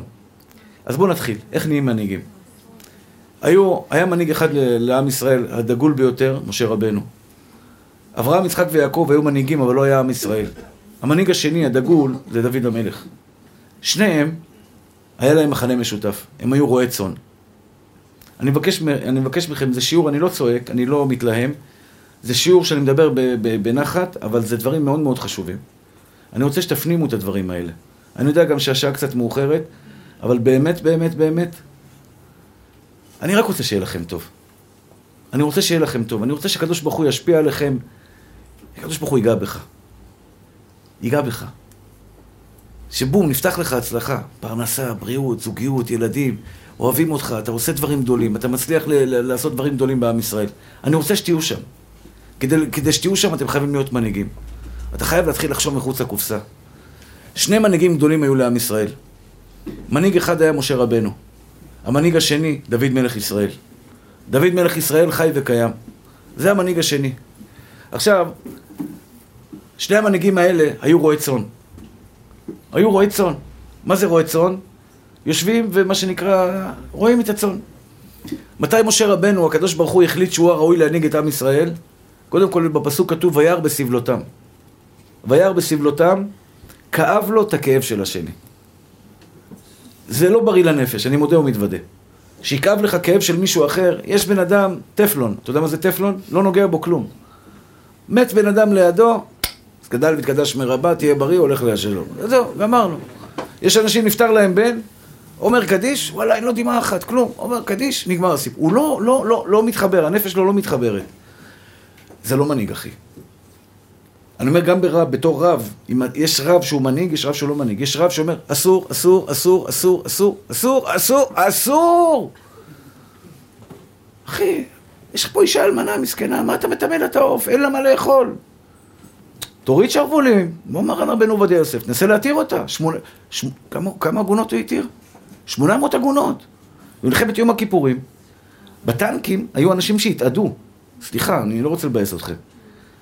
אז בואו נתחיל. איך נהיים מנהיגים? היו, היה מנהיג אחד לעם ישראל, הדגול ביותר, משה רבנו. אברהם, יצחק ויעקב היו מנהיגים, אבל לא היה עם ישראל. המנהיג השני, הדגול, זה דוד המלך. שניהם, היה להם מחנה משותף. הם היו רועי צאן. אני מבקש, אני מבקש מכם, זה שיעור, אני לא צועק, אני לא מתלהם. זה שיעור שאני מדבר בנחת, אבל זה דברים מאוד מאוד חשובים. אני רוצה שתפנימו את הדברים האלה. אני יודע גם שהשעה קצת מאוחרת, אבל באמת, באמת, באמת, אני רק רוצה שיהיה לכם טוב. אני רוצה שיהיה לכם טוב. אני רוצה שהקדוש ברוך הוא ישפיע עליכם. הקדוש ברוך הוא ייגע בך. ייגע בך. שבום, נפתח לך הצלחה. פרנסה, בריאות, זוגיות, ילדים. אוהבים אותך, אתה עושה דברים גדולים, אתה מצליח ל- ל- לעשות דברים גדולים בעם ישראל. אני רוצה שתהיו שם. כדי, כדי שתהיו שם אתם חייבים להיות מנהיגים. אתה חייב להתחיל לחשוב מחוץ לקופסה. שני מנהיגים גדולים היו לעם ישראל. מנהיג אחד היה משה רבנו. המנהיג השני, דוד מלך ישראל. דוד מלך ישראל חי וקיים. זה המנהיג השני. עכשיו, שני המנהיגים האלה היו רועי צאן. היו רועי צאן. מה זה רועי צאן? יושבים ומה שנקרא, רואים את הצאן. מתי משה רבנו, הקדוש ברוך הוא החליט שהוא הראוי להנהיג את עם ישראל? קודם כל בפסוק כתוב וירא בסבלותם. וירא בסבלותם, כאב לו את הכאב של השני. זה לא בריא לנפש, אני מודה ומתוודה. שיכאב לך כאב של מישהו אחר, יש בן אדם, טפלון. אתה יודע מה זה טפלון? לא נוגע בו כלום. מת בן אדם לידו, אז גדל והתקדש מרבה, תהיה בריא, הולך להשלום. זהו, גמרנו. יש אנשים, נפטר להם בן, אומר קדיש, וואלה, אין לו דמעה אחת, כלום. אומר קדיש, נגמר הסיפור. הוא לא, לא, לא, לא מתחבר, הנפש שלו לא מתחברת. זה לא מנהיג, אחי. אני אומר גם ברב, בתור רב, אם יש רב שהוא מנהיג, יש רב שהוא לא מנהיג. יש רב שאומר, אסור, אסור, אסור, אסור, אסור, אסור, אסור, אסור! אחי, יש פה אישה אלמנה מסכנה, מה אתה מטמא לה את העוף? אין לה מה לאכול. תוריד שרוולים. מה אמר רבנו עובדיה יוסף? תנסה להתיר אותה. שמונה, ש... כמה, כמה עגונות הוא התיר? 800 עגונות. במלחמת יום הכיפורים, בטנקים היו אנשים שהתאדו. סליחה, אני לא רוצה לבאס אתכם.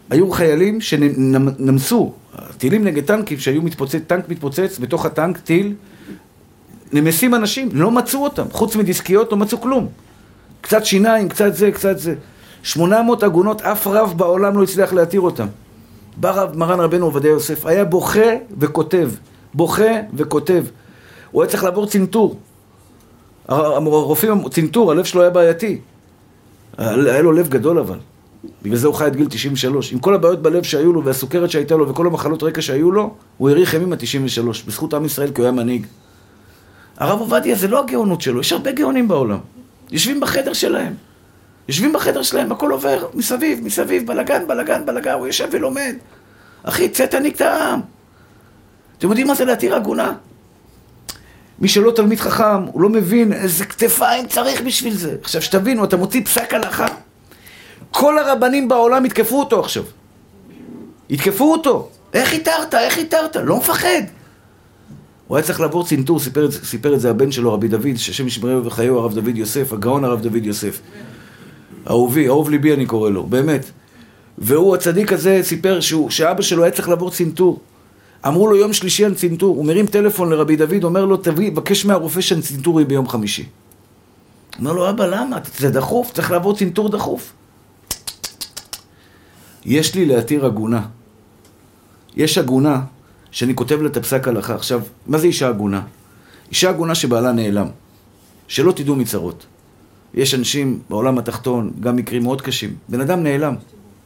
היו חיילים שנמסו, טילים נגד טנקים שהיו מתפוצץ, טנק מתפוצץ, בתוך הטנק טיל, נמסים אנשים, לא מצאו אותם, חוץ מדיסקיות לא מצאו כלום. קצת שיניים, קצת זה, קצת זה. 800 עגונות, אף רב בעולם לא הצליח להתיר אותם. בא רב מרן רבנו עובדיה יוסף, היה בוכה וכותב, בוכה וכותב. הוא היה צריך לעבור צנתור. הרופאים, צנתור, הלב שלו היה בעייתי. היה לו לב גדול אבל. בגלל זה הוא חי עד גיל 93. עם כל הבעיות בלב שהיו לו, והסוכרת שהייתה לו, וכל המחלות רקע שהיו לו, הוא האריך ימים עד 93, בזכות עם ישראל, כי הוא היה מנהיג. הרב עובדיה זה לא הגאונות שלו, יש הרבה גאונים בעולם. יושבים בחדר שלהם. יושבים בחדר שלהם, הכל עובר מסביב, מסביב, בלגן, בלגן, בלגן, הוא יושב ולומד. אחי, צא תנהיג את העם. אתם יודעים מה זה להתיר עגונה? מי שלא תלמיד חכם, הוא לא מבין איזה כתפיים צריך בשביל זה. עכשיו, שתבינו, אתה מוציא פסק הלכה. כל הרבנים בעולם יתקפו אותו עכשיו. יתקפו אותו. איך התרת? איך התרת? לא מפחד. הוא היה צריך לעבור צנתור, סיפר, סיפר את זה הבן שלו, רבי דוד, שהשם ישמרהו וחיו, הרב דוד יוסף, הגאון הרב דוד יוסף. אהובי, אהוב ליבי אני קורא לו, באמת. והוא, הצדיק הזה, סיפר שהוא, שאבא שלו היה צריך לעבור צנתור. אמרו לו יום שלישי על צנתור, הוא מרים טלפון לרבי דוד, אומר לו, תביא, בקש מהרופא שהצנתור יהיה ביום חמישי. אומר לו, אבא, למה? זה דחוף, צריך לעבור צנתור דחוף. יש לי להתיר עגונה. יש עגונה שאני כותב לה את הפסק הלכה. עכשיו, מה זה אישה עגונה? אישה עגונה שבעלה נעלם. שלא תדעו מצרות. יש אנשים בעולם התחתון, גם מקרים מאוד קשים. בן אדם נעלם.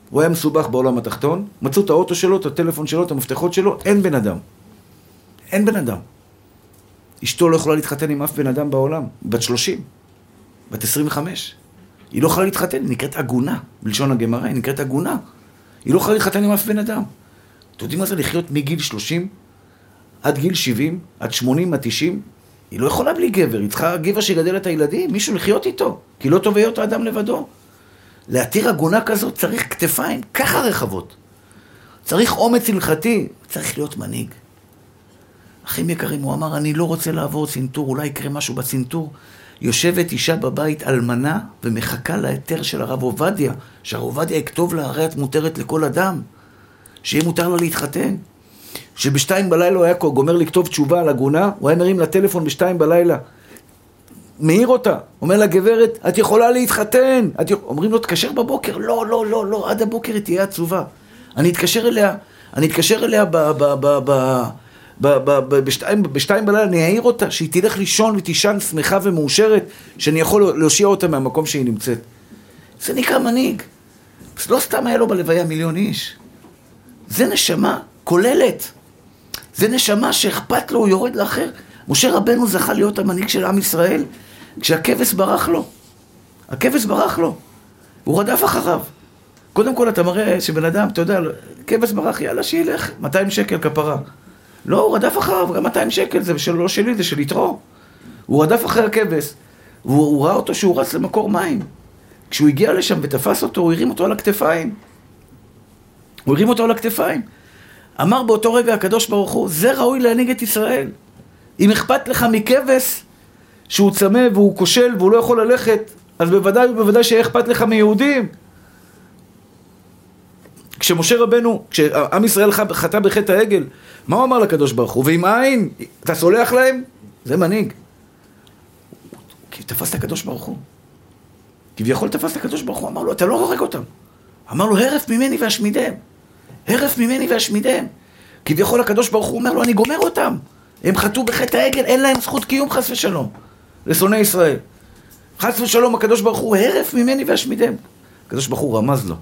הוא היה מסובך בעולם התחתון, מצאו את האוטו שלו, את הטלפון שלו, את המפתחות שלו, אין בן אדם. אין בן אדם. אשתו לא יכולה להתחתן עם אף בן אדם בעולם, בת 30, בת 25. היא לא יכולה להתחתן, היא נקראת עגונה, בלשון הגמרא, היא נקראת עגונה. היא לא יכולה להתחתן עם אף בן אדם. אתם יודעים מה זה לחיות מגיל 30 עד גיל 70, עד 80, עד 90? היא לא יכולה בלי גבר, היא צריכה גבר שיגדל את הילדים, מישהו לחיות איתו, כי לא טוב היות האדם לבדו. להתיר עגונה כזאת צריך כתפיים ככה רחבות. צריך אומץ הלכתי, צריך להיות מנהיג. אחים יקרים, הוא אמר, אני לא רוצה לעבור צנתור, אולי יקרה משהו בצנתור. יושבת אישה בבית אלמנה ומחכה להיתר של הרב עובדיה, שהרב עובדיה יכתוב לה, הרי את מותרת לכל אדם, שיהיה מותר לה להתחתן. שבשתיים בלילה הוא היה גומר לכתוב תשובה על עגונה, הוא היה מרים לטלפון בשתיים בלילה. מעיר אותה, אומר לה, גברת, את יכולה להתחתן. את... אומרים לו, תקשר בבוקר. לא, לא, לא, לא, עד הבוקר היא תהיה עצובה. אני אתקשר אליה, אני אתקשר אליה ב... ב, ב, ב בשתיים, בשתיים בלילה אני אעיר אותה, שהיא תלך לישון ותישן שמחה ומאושרת, שאני יכול להושיע אותה מהמקום שהיא נמצאת. זה נקרא מנהיג. לא סתם היה לו בלוויה מיליון איש. זה נשמה כוללת. זה נשמה שאכפת לו, הוא יורד לאחר. משה רבנו זכה להיות המנהיג של עם ישראל כשהכבש ברח לו. הכבש ברח לו. הוא רדף אחריו. קודם כל אתה מראה שבן אדם, אתה יודע, כבש ברח, יאללה שילך, 200 שקל כפרה. לא, הוא רדף אחריו, גם 200 שקל, זה של, לא שלי, זה של יתרו. הוא רדף אחרי הכבש, והוא ראה אותו שהוא רץ למקור מים. כשהוא הגיע לשם ותפס אותו, הוא הרים אותו על הכתפיים. הוא הרים אותו על הכתפיים. אמר באותו רגע הקדוש ברוך הוא, זה ראוי להנהיג את ישראל. אם אכפת לך מכבש שהוא צמא והוא כושל והוא לא יכול ללכת, אז בוודאי ובוודאי שיהיה אכפת לך מיהודים. כשמשה רבנו, כשעם ישראל חטא בחטא העגל, מה הוא אמר לקדוש ברוך הוא? ואם אין, אתה סולח להם? זה מנהיג. כי תפס את הקדוש ברוך הוא. כביכול תפס את הקדוש ברוך הוא, אמר לו, אתה לא הורג אותם. אמר לו, הרף ממני ואשמידם. הרף ממני ואשמידם. כביכול הקדוש ברוך הוא אומר לו, אני גומר אותם. הם חטאו בחטא העגל, אין להם זכות קיום חס ושלום. לשונאי ישראל. חס ושלום, הקדוש ברוך הוא הרף ממני ואשמידם. הקדוש ברוך הוא רמז לו.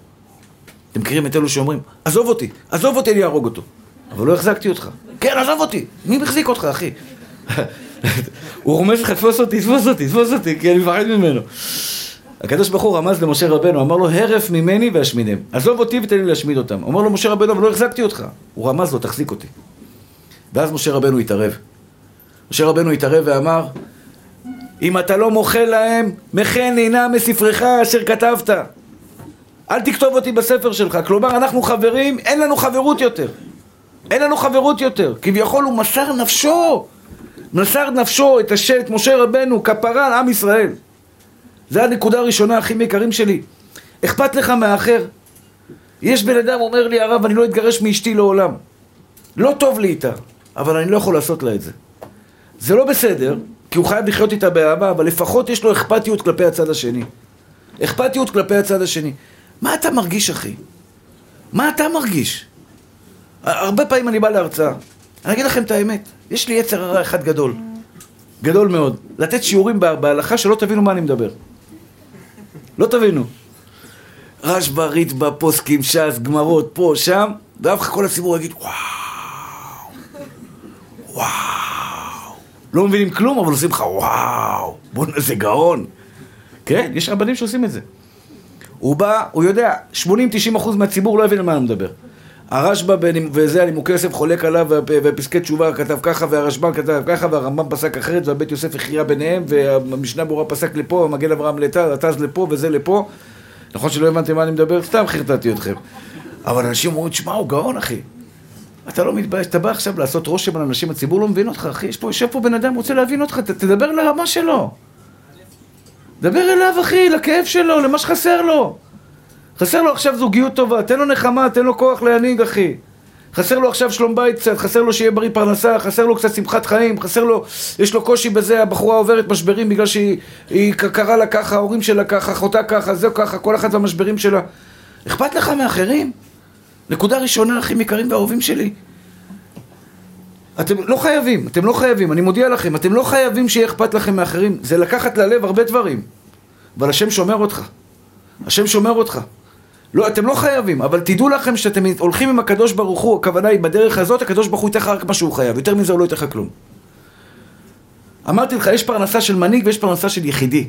אתם מכירים את אלו שאומרים, עזוב אותי, עזוב אותי, אני אהרוג אותו. אבל לא החזקתי אותך. כן, עזוב אותי. מי מחזיק אותך, אחי? <laughs> הוא רומז לך, תפוס אותי, תפוס אותי, תפוס אותי, כי אני מפחד ממנו. הקדוש ברוך הוא רמז למשה רבנו, אמר לו, הרף ממני ואשמידם. עזוב אותי ותן לי להשמיד אותם. אמר לו משה רבנו, אבל לא החזקתי אותך. הוא רמז לו, תחזיק אותי. ואז משה רבנו התערב. משה רבנו התערב ואמר, אם אתה לא מוחל להם, מחן עינה מספרך אשר כתבת. אל תכתוב אותי בספר שלך. כלומר, אנחנו חברים, אין לנו חברות יותר. אין לנו חברות יותר. כביכול הוא מסר נפשו. מסר נפשו את השט, משה רבנו, כפרה על עם ישראל. זה הנקודה הראשונה, אחים יקרים שלי. אכפת לך מהאחר? יש בן אדם אומר לי, הרב, אני לא אתגרש מאשתי לעולם. לא טוב לי איתה, אבל אני לא יכול לעשות לה את זה. זה לא בסדר, כי הוא חייב לחיות איתה באהבה, אבל לפחות יש לו אכפתיות כלפי הצד השני. אכפתיות כלפי הצד השני. מה אתה מרגיש, אחי? מה אתה מרגיש? הרבה פעמים אני בא להרצאה. אני אגיד לכם את האמת, יש לי יצר הרע אחד גדול. גדול מאוד. לתת שיעורים בהלכה שלא תבינו מה אני מדבר. לא תבינו. רשב"א, ריטב"א, פוסקים, ש"ס, גמרות, פה, שם, ואף אחד כל הציבור יגיד, וואו, וואו. לא מבינים כלום, אבל עושים לך, וואו, בוא'נה, זה גאון. כן, יש רבנים שעושים את זה. הוא בא, הוא יודע, 80-90% מהציבור לא יבין על מה אני מדבר. הרשב"א וזה הנימוקי יוסף חולק עליו, ופסקי תשובה כתב ככה, והרשב"א כתב ככה, והרמב"ם פסק אחרת, והבית יוסף הכריע ביניהם, והמשנה ברורה פסק לפה, המגן אברהם לטז לפה, וזה לפה. נכון שלא הבנתם מה אני מדבר? סתם חרטטתי אתכם. אבל אנשים אומרים, תשמע, הוא גאון, אחי. אתה לא מתבייש, אתה בא עכשיו לעשות רושם על אנשים, הציבור לא מבין אותך, אחי. יש פה, יושב פה בן אדם, רוצה להבין אותך, ת, תדבר לרמה שלו. דבר אליו, אחי, לכאב שלו, למה שחסר לו. חסר לו עכשיו זוגיות טובה, תן לו נחמה, תן לו כוח להנהיג, אחי. חסר לו עכשיו שלום בית קצת, חסר לו שיהיה בריא פרנסה, חסר לו קצת שמחת חיים, חסר לו, יש לו קושי בזה, הבחורה עוברת משברים בגלל שהיא קרה לה ככה, ההורים שלה ככה, אחותה ככה, זהו ככה, כל אחת והמשברים שלה. אכפת לך מאחרים? נקודה ראשונה, אחים יקרים ואהובים שלי. אתם לא חייבים, אתם לא חייבים, אני מודיע לכם, אתם לא חייבים שיהיה אכפת לכם מאחרים. זה לקחת ללב הרבה דברים. אבל השם שומר אותך. השם שומר אותך. לא, אתם לא חייבים, אבל תדעו לכם שאתם הולכים עם הקדוש ברוך הוא, הכוונה היא בדרך הזאת, הקדוש ברוך הוא ייתן לך רק מה שהוא חייב, יותר מזה הוא לא ייתן לך כלום. אמרתי לך, יש פרנסה של מנהיג ויש פרנסה של יחידי.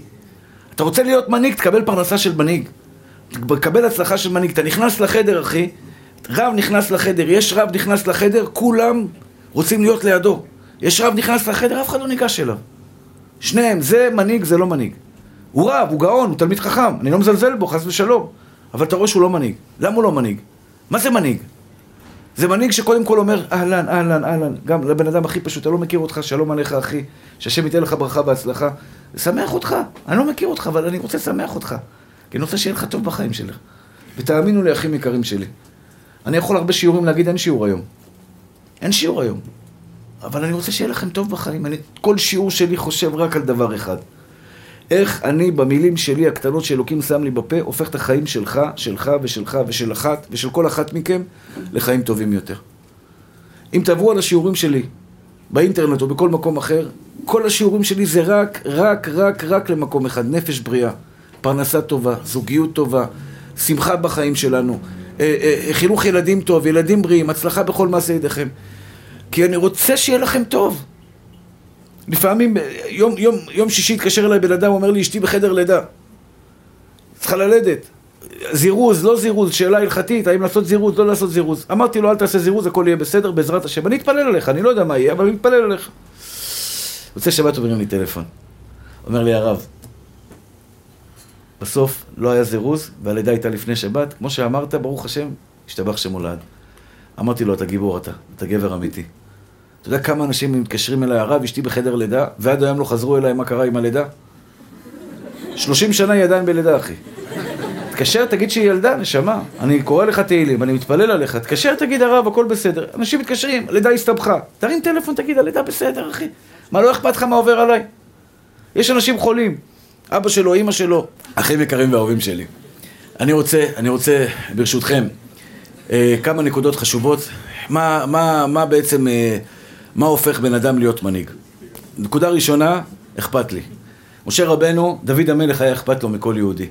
אתה רוצה להיות מנהיג, תקבל פרנסה של מנהיג. תקבל הצלחה של מנהיג. אתה נכנס לחדר, אחי, רב נכנס לחדר, יש רב נכנס לחדר, כולם רוצים להיות לידו. יש רב נכנס לחדר, אף אחד לא ניגש אליו. שניהם, זה מנהיג, זה לא מנהיג. הוא רב, הוא גאון, הוא תלמיד חכם, אני לא מזלזל בו, חס ושלום. אבל אתה רואה שהוא לא מנהיג. למה הוא לא מנהיג? מה זה מנהיג? זה מנהיג שקודם כל אומר, אהלן, אהלן, אהלן, גם לבן אדם הכי פשוט, אני לא מכיר אותך, שלום עליך אחי, שהשם ייתן לך ברכה והצלחה. שמח אותך, אני לא מכיר אותך, אבל אני רוצה לשמח אותך. כי אני רוצה שיהיה לך טוב בחיים שלך. ותאמינו לי, אחים יקרים שלי. אני יכול הרבה שיעורים להגיד, אין שיעור היום. אין שיעור היום. אבל אני רוצה שיהיה לכם טוב בחיים. אני, כל שיעור שלי חושב רק על דבר אחד. איך אני במילים שלי הקטנות שאלוקים שם לי בפה, הופך את החיים שלך, שלך ושלך ושל אחת ושל כל אחת מכם לחיים טובים יותר. אם תעברו על השיעורים שלי באינטרנט או בכל מקום אחר, כל השיעורים שלי זה רק, רק, רק, רק למקום אחד, נפש בריאה, פרנסה טובה, זוגיות טובה, שמחה בחיים שלנו, אה, אה, חינוך ילדים טוב, ילדים בריאים, הצלחה בכל מעשה ידיכם. כי אני רוצה שיהיה לכם טוב. לפעמים, יום, יום, יום שישי התקשר אליי בן אדם, אומר לי, אשתי בחדר לידה. צריכה ללדת. זירוז, לא זירוז, שאלה הלכתית, האם לעשות זירוז, לא לעשות זירוז. אמרתי לו, אל תעשה זירוז, הכל יהיה בסדר, בעזרת השם. אני אתפלל עליך, אני לא יודע מה יהיה, אבל אני אתפלל עליך. יוצא שבת אומרים לי טלפון. אומר לי הרב, בסוף לא היה זירוז, והלידה הייתה לפני שבת. כמו שאמרת, ברוך השם, השתבח שמולד. אמרתי לו, אתה גיבור אתה, אתה גבר אמיתי. אתה יודע כמה אנשים מתקשרים אליי, הרב, אשתי בחדר לידה, ועד היום לא חזרו אליי מה קרה עם הלידה? 30 שנה היא עדיין בלידה, אחי. תתקשר, תגיד שהיא ילדה, נשמה. אני קורא לך תהילים, אני מתפלל עליך. תתקשר, תגיד, הרב, הכל בסדר. אנשים מתקשרים, הלידה הסתבכה. תרים טלפון, תגיד, הלידה בסדר, אחי. מה, לא אכפת לך מה עובר עליי? יש אנשים חולים. אבא שלו, אימא שלו. אחים יקרים ואהובים שלי. אני רוצה, אני רוצה, ברשותכם, אה, כמה נקודות חשובות. מה, מה, מה בעצם... אה, מה הופך בן אדם להיות מנהיג? נקודה ראשונה, אכפת לי. משה רבנו, דוד המלך היה אכפת לו מכל יהודי.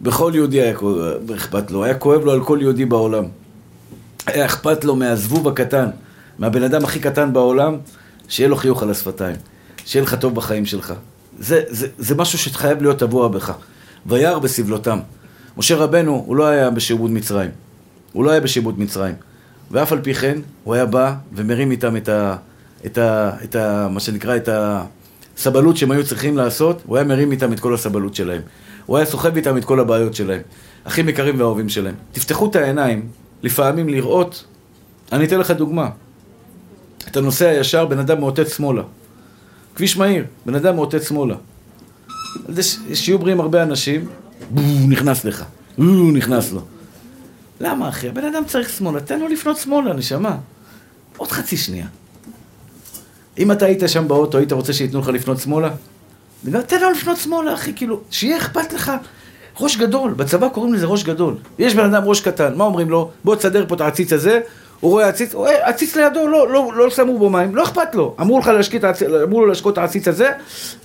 בכל יהודי היה אכפת לו, היה כואב לו על כל יהודי בעולם. היה אכפת לו מהזבוב הקטן, מהבן אדם הכי קטן בעולם, שיהיה לו חיוך על השפתיים, שיהיה לך טוב בחיים שלך. זה, זה, זה משהו שחייב להיות טבוע בך. וירא בסבלותם. משה רבנו, הוא לא היה בשעבוד מצרים. הוא לא היה בשעבוד מצרים. ואף על פי כן, הוא היה בא ומרים איתם את ה... את ה... את ה... מה שנקרא, את הסבלות שהם היו צריכים לעשות, הוא היה מרים איתם את כל הסבלות שלהם. הוא היה סוחב איתם את כל הבעיות שלהם. אחים יקרים ואהובים שלהם. תפתחו את העיניים, לפעמים לראות, אני אתן לך דוגמה. אתה נוסע ישר, בן אדם מאותת שמאלה. כביש מהיר, בן אדם מאותת שמאלה. שיהיו בריאים הרבה אנשים, בואו, נכנס לך. בואו, נכנס לו. למה אחי? הבן אדם צריך שמאלה, תן לו לפנות שמאלה, נשמה. עוד חצי שנייה. אם אתה היית שם באוטו, היית רוצה שייתנו לך לפנות שמאלה? תן לו לפנות שמאלה, אחי, כאילו, שיהיה אכפת לך. ראש גדול, בצבא קוראים לזה ראש גדול. יש בן אדם ראש קטן, מה אומרים לו? בוא תסדר פה את העציץ הזה, הוא רואה עציץ, הוא רואה עציץ לידו, לא, לא, לא שמו בו מים, לא אכפת לו. אמרו לך להשקיע אמרו לו להשקות את העציץ הזה,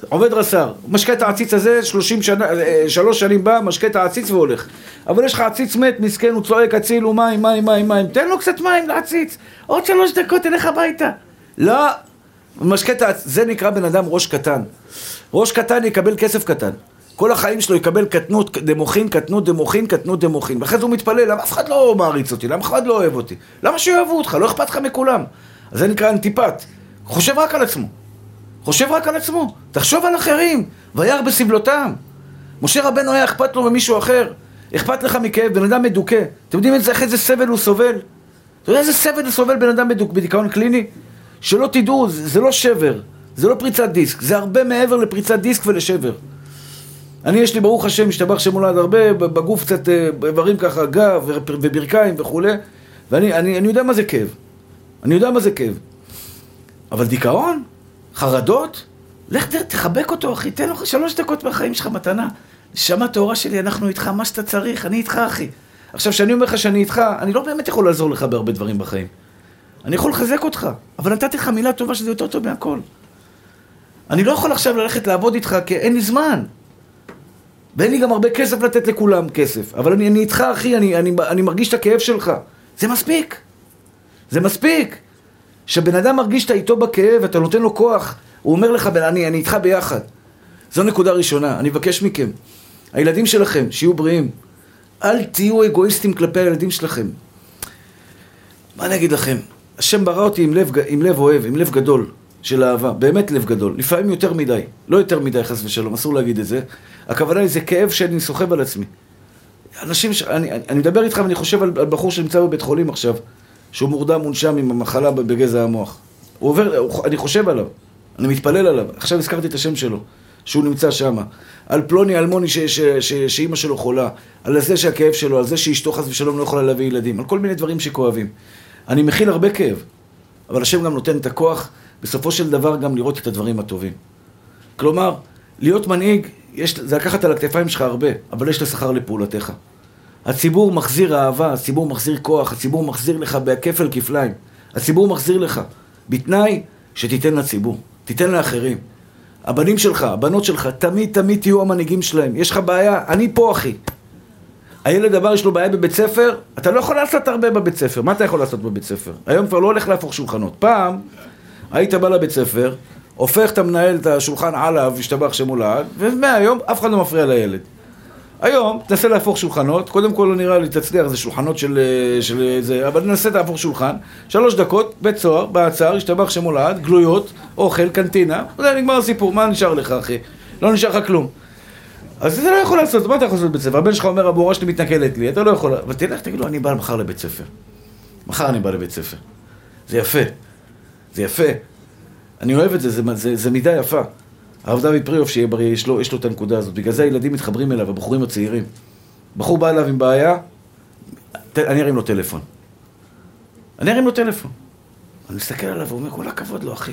עובד רס"ר. משקה את העציץ הזה, 30 שנה, אה, שלוש שנים בא, משקה את העציץ והולך. אבל יש לך עציץ מת, מסכן, הוא צועק, הצילו מים, מים, מים, מים. תן לו קצת מים לעציץ, עוד שלוש דקות תלך הביתה. לא, משקה את העציץ, זה נקרא בן אדם ראש קטן. ראש קטן יקבל כסף קטן. כל החיים שלו יקבל קטנות דמוכין, קטנות דמוכין, קטנות דמוכין. ואחרי זה הוא מתפלל, למה אף אחד לא מעריץ אותי? למה אף אחד לא אוהב אותי? למה שיאהבו אותך? לא אכפת לך מכולם. אז זה נקרא אנטיפט. חושב רק על עצמו. חושב רק על עצמו. תחשוב על אחרים. וירא בסבלותם. משה רבנו היה אכפת לו ממישהו אחר. אכפת לך מכאב, בן אדם מדוכא. אתם יודעים איך איזה סבל הוא סובל? אתה יודע איזה סבל סובל בן אדם בדיכאון קליני? שלא תדעו, זה, זה לא שבר, זה לא פריצת דיסק, זה הרבה מעבר לפריצת דיסק ולשבר. אני, יש לי, ברוך השם, משתבח שם הולד הרבה, בגוף קצת אה, איברים ככה, גב וברכיים וכולי, ואני אני, אני יודע מה זה כאב. אני יודע מה זה כאב. אבל דיכאון? חרדות? לך תחבק אותו, אחי, תן לו שלוש דקות מהחיים שלך מתנה. נשמה טהורה שלי, אנחנו איתך, מה שאתה צריך, אני איתך, אחי. עכשיו, כשאני אומר לך שאני איתך, אני לא באמת יכול לעזור לך בהרבה דברים בחיים. אני יכול לחזק אותך, אבל נתתי לך מילה טובה שזה יותר טוב מהכל. אני לא יכול עכשיו ללכת לעבוד איתך כי אין לי זמן. ואין לי גם הרבה כסף לתת לכולם כסף. אבל אני, אני איתך, אחי, אני, אני, אני מרגיש את הכאב שלך. זה מספיק. זה מספיק. כשבן אדם מרגיש שאתה איתו בכאב, אתה נותן לו כוח, הוא אומר לך, אני, אני איתך ביחד. זו נקודה ראשונה. אני מבקש מכם, הילדים שלכם, שיהיו בריאים. אל תהיו אגואיסטים כלפי הילדים שלכם. מה אני אגיד לכם? השם ברא אותי עם לב, עם לב אוהב, עם לב גדול של אהבה, באמת לב גדול. לפעמים יותר מדי, לא יותר מדי חס ושלום, אסור להגיד את זה. הכוונה היא, זה כאב שאני סוחב על עצמי. אנשים, ש... אני, אני מדבר איתך ואני חושב על, על בחור שנמצא בבית חולים עכשיו, שהוא מורדם מונשם עם המחלה בגזע המוח. הוא עובר, הוא, אני חושב עליו, אני מתפלל עליו. עכשיו הזכרתי את השם שלו, שהוא נמצא שם. על פלוני אלמוני שאימא שלו חולה, על זה שהכאב שלו, על זה שאשתו חס ושלום לא יכולה להביא ילדים, על כל מיני דברים שכואבים. אני מכיל הרבה כאב, אבל השם גם נותן את הכוח בסופו של דבר גם לראות את הדברים הטובים. כלומר, להיות מנהיג, יש, זה לקחת על הכתפיים שלך הרבה, אבל יש לשכר לפעולתך. הציבור מחזיר אהבה, הציבור מחזיר כוח, הציבור מחזיר לך בכפל כפליים. הציבור מחזיר לך, בתנאי שתיתן לציבור, תיתן לאחרים. הבנים שלך, הבנות שלך, תמיד תמיד תהיו המנהיגים שלהם. יש לך בעיה, אני פה אחי. הילד עבר, יש לו בעיה בבית ספר, אתה לא יכול לעשות הרבה בבית ספר. מה אתה יכול לעשות בבית ספר? היום כבר לא הולך להפוך שולחנות. פעם, היית בא לבית ספר, הופך את המנהל את השולחן עליו, השתבח שמו לעד, ומהיום אף אחד לא מפריע לילד. היום, תנסה להפוך שולחנות, קודם כל לא נראה לי תצליח, זה שולחנות של, של זה, אבל ננסה להפוך שולחן, שלוש דקות, בית סוהר, בעצר, השתבח שמו לעד, גלויות, אוכל, קנטינה, זה נגמר הסיפור, מה נשאר לך אחי? לא נשאר לך כלום. אז זה לא יכול לעשות, מה אתה יכול לעשות בבית ספר? הבן שלך אומר, המורה שלי מתנכלת לי, אתה לא יכול... אבל תלך, תגיד לו, אני בא מחר לבית ספר. מחר אני בא לבית ספר. זה יפה. זה יפה. אני אוהב את זה, זה, זה, זה מידה יפה. הרב דוד פריאוף, שיהיה בריא, יש לו, יש לו את הנקודה הזאת. בגלל זה הילדים מתחברים אליו, הבחורים הצעירים. בחור בא אליו עם בעיה, ת, אני ארים לו טלפון. אני ארים לו טלפון. אני מסתכל עליו ואומר, כל הכבוד לו, אחי.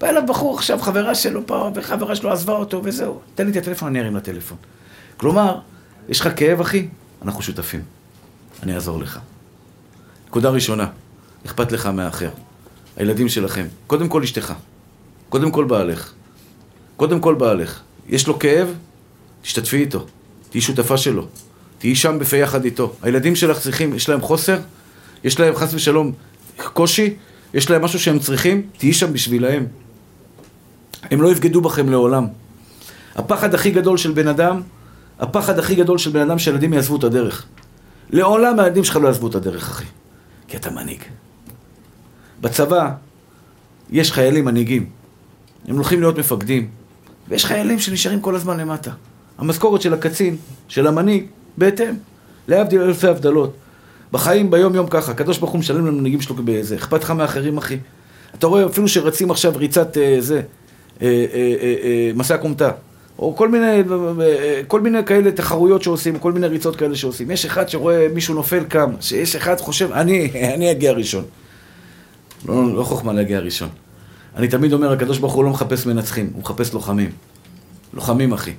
בא אליו בחור עכשיו, חברה שלו פה, וחברה שלו עזבה אותו, וזהו. תן לי את הטלפון, אני ארים לטלפון. כלומר, יש לך כאב, אחי? אנחנו שותפים. אני אעזור לך. נקודה ראשונה, אכפת לך מהאחר. הילדים שלכם. קודם כל אשתך. קודם כל בעלך. קודם כל בעלך. יש לו כאב, תשתתפי איתו. תהיי שותפה שלו. תהיי שם בפה יחד איתו. הילדים שלך צריכים, יש להם חוסר, יש להם חס ושלום קושי, יש להם משהו שהם צריכים, תהיי שם בשבילהם. הם לא יבגדו בכם לעולם. הפחד הכי גדול של בן אדם, הפחד הכי גדול של בן אדם שהילדים יעזבו את הדרך. לעולם הילדים שלך לא יעזבו את הדרך, אחי. כי אתה מנהיג. בצבא יש חיילים מנהיגים. הם הולכים להיות מפקדים. ויש חיילים שנשארים כל הזמן למטה. המשכורת של הקצין, של המנהיג, בהתאם. להבדיל אלפי הבדלות. בחיים, ביום-יום ככה, הקדוש ברוך הוא משלם למנהיגים שלו באיזה, אכפת לך מאחרים, אחי? אתה רואה אפילו שרצים עכשיו ריצת אה, זה, אה, אה, אה, אה, מסע כומתה, או כל מיני, אה, כל מיני כאלה תחרויות שעושים, כל מיני ריצות כאלה שעושים. יש אחד שרואה מישהו נופל קם, שיש אחד חושב, אני, <laughs> אני אגיע ראשון. לא, לא חוכמה להגיע ראשון. אני תמיד אומר, הקדוש ברוך הוא לא מחפש מנצחים, הוא מחפש לוחמים. לוחמים, אחי.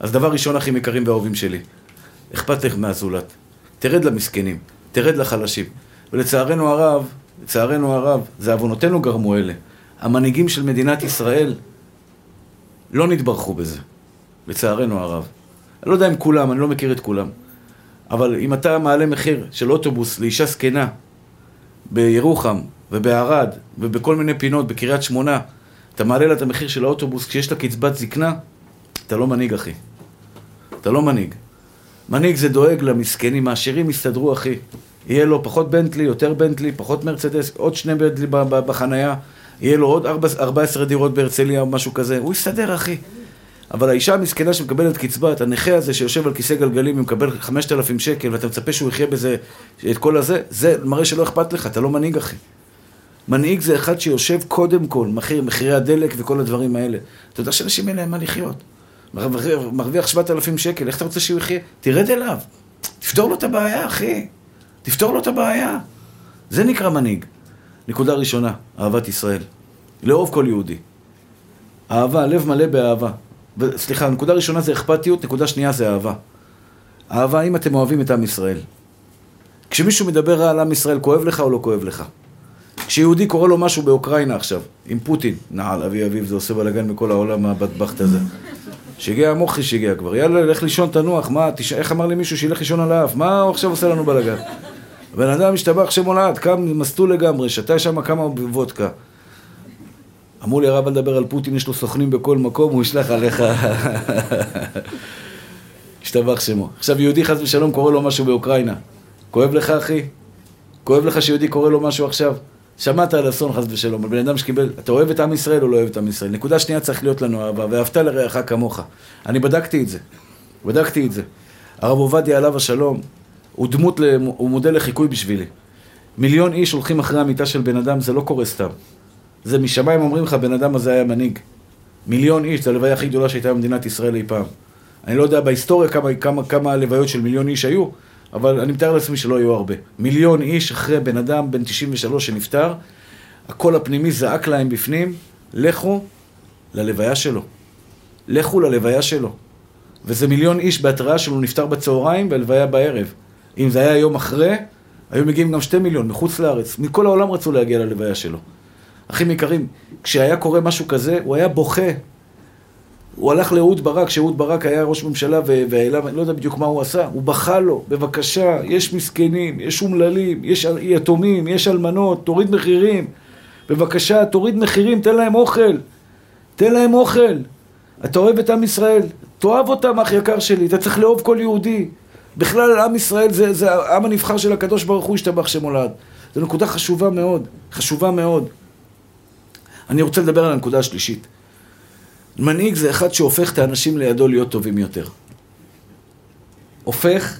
אז דבר ראשון, אחים יקרים ואהובים שלי, אכפת לך מהזולת. תרד למסכנים, תרד לחלשים. ולצערנו הרב, לצערנו הרב, זה עוונותינו גרמו אלה. המנהיגים של מדינת ישראל לא נתברכו בזה, לצערנו הרב. אני לא יודע אם כולם, אני לא מכיר את כולם. אבל אם אתה מעלה מחיר של אוטובוס לאישה זקנה בירוחם ובערד ובכל מיני פינות בקריית שמונה, אתה מעלה לה את המחיר של האוטובוס כשיש לה קצבת זקנה, אתה לא מנהיג, אחי. אתה לא מנהיג. מנהיג זה דואג למסכנים, העשירים יסתדרו, אחי. יהיה לו פחות בנטלי, יותר בנטלי, פחות מרצדס, עוד שני בנטלי בחנייה, יהיה לו עוד 14 דירות בהרצליה או משהו כזה, הוא יסתדר, אחי. אבל האישה המסכנה שמקבלת קצבת, הנכה הזה שיושב על כיסא גלגלים ומקבל 5,000 שקל ואתה מצפה שהוא יחיה בזה את כל הזה, זה מראה שלא אכפת לך, אתה לא מנהיג אחי. מנהיג זה אחד שיושב קודם כל, מחיר, מחירי הדלק וכל הדברים האלה. אתה יודע שאנשים אין להם מה לחיות. מרוויח 7,000 שקל, איך אתה רוצה שהוא יחיה? תרד אליו, תפתור לו את הבעיה, אחי. תפתור לו את הבעיה. זה נקרא מנהיג. נקודה ראשונה, אהבת ישראל. לאהוב כל יהודי. אהבה, לב מלא באהבה. סליחה, נקודה ראשונה זה אכפתיות, נקודה שנייה זה אהבה. אהבה, אם אתם אוהבים את עם ישראל. כשמישהו מדבר על עם ישראל, כואב לך או לא כואב לך? כשיהודי קורא לו משהו באוקראינה עכשיו, עם פוטין, נעל אבי אביב, זה עושה בלאגן בכל העולם הבטבחת הזה. שיגע המוחי שיגע כבר, יאללה, לך לישון, תנוח, מה, תש... איך אמר לי מישהו שילך לישון על האף, מה הוא עכשיו עושה לנו בלאגן? הבן אדם השתבח שם הולד, קם מסטול לגמרי, שתה שם כמה וודקה. אמרו לי הרב לדבר על פוטין, יש לו סוכנים בכל מקום, הוא ישלח עליך. <laughs> השתבח שמו. עכשיו יהודי חס ושלום קורא לו משהו באוקראינה. כואב לך אחי? כואב לך שיהודי קורא לו משהו עכשיו? שמעת על אסון חס ושלום, על בן אדם שקיבל, אתה אוהב את עם ישראל או לא אוהב את עם ישראל? נקודה שנייה צריך להיות לנו אהבה, ואהבת לרעך כמוך. אני בדקתי את זה, בדקתי את זה. הרב עובדיה עליו השלום, הוא דמות, הוא מודל לחיקוי בשבילי. מיליון איש הולכים אחרי המיטה של בן אדם, זה לא קורה סתם. זה משמיים אומרים לך, בן אדם הזה היה מנהיג. מיליון איש, זו הלוויה הכי גדולה שהייתה במדינת ישראל אי פעם. אני לא יודע בהיסטוריה כמה, כמה, כמה הלוויות של מיליון איש היו, אבל אני מתאר לעצמי שלא היו הרבה. מיליון איש אחרי בן אדם בן 93 שנפטר, הקול הפנימי זעק להם בפנים, לכו ללוויה שלו. לכו ללוויה שלו. וזה מיליון איש בהתראה שלו נפטר בצהריים והלוויה בערב. אם זה היה יום אחרי, היו מגיעים גם שתי מיליון מחוץ לארץ. מכל העולם רצו להגיע ללוויה שלו. אחים יקרים, כשהיה קורה משהו כזה, הוא היה בוכה. הוא הלך לאהוד ברק, כשאהוד ברק היה ראש ממשלה והעלה, אני לא יודע בדיוק מה הוא עשה, הוא בכה לו, בבקשה, יש מסכנים, יש אומללים, יש יתומים, יש אלמנות, תוריד מחירים. בבקשה, תוריד מחירים, תן להם אוכל. תן להם אוכל. אתה אוהב את עם ישראל, תאהב אותם, אח יקר שלי, אתה צריך לאהוב כל יהודי. בכלל, עם ישראל זה, זה העם הנבחר של הקדוש ברוך הוא השתבח שמולד. זו נקודה חשובה מאוד, חשובה מאוד. אני רוצה לדבר על הנקודה השלישית. מנהיג זה אחד שהופך את האנשים לידו להיות טובים יותר. הופך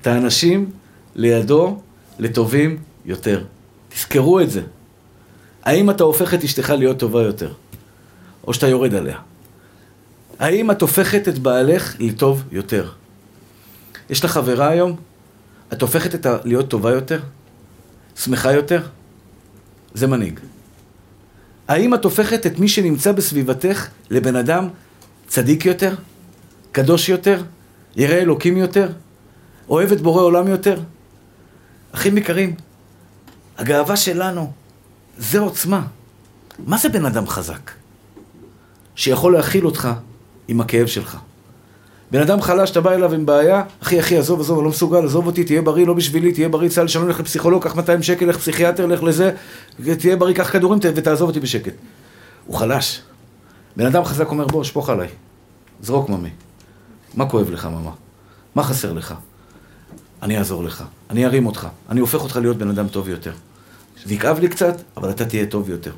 את האנשים לידו לטובים יותר. תזכרו את זה. האם אתה הופך את אשתך להיות טובה יותר? או שאתה יורד עליה? האם את הופכת את בעלך לטוב יותר? יש לך חברה היום? את הופכת את ה... להיות טובה יותר? שמחה יותר? זה מנהיג. האם את הופכת את מי שנמצא בסביבתך לבן אדם צדיק יותר? קדוש יותר? ירא אלוקים יותר? אוהב את בורא עולם יותר? אחים יקרים, הגאווה שלנו זה עוצמה. מה זה בן אדם חזק? שיכול להכיל אותך עם הכאב שלך. בן אדם חלש, אתה בא אליו עם בעיה, אחי, אחי, עזוב, עזוב, אני לא מסוגל, עזוב אותי, תהיה בריא, לא בשבילי, תהיה בריא, צה"ל שלום, לך לפסיכולוג, קח 200 שקל, לך פסיכיאטר, לך לזה, תהיה בריא, קח כדורים ותעזוב אותי בשקט. הוא חלש. בן אדם חזק אומר, בוא, שפוך עליי. זרוק ממי. מה כואב לך, ממה? מה חסר לך? אני אעזור לך, אני ארים אותך, אני הופך אותך להיות בן אדם טוב יותר. זה יכאב לי קצת, אבל אתה תהיה טוב יותר.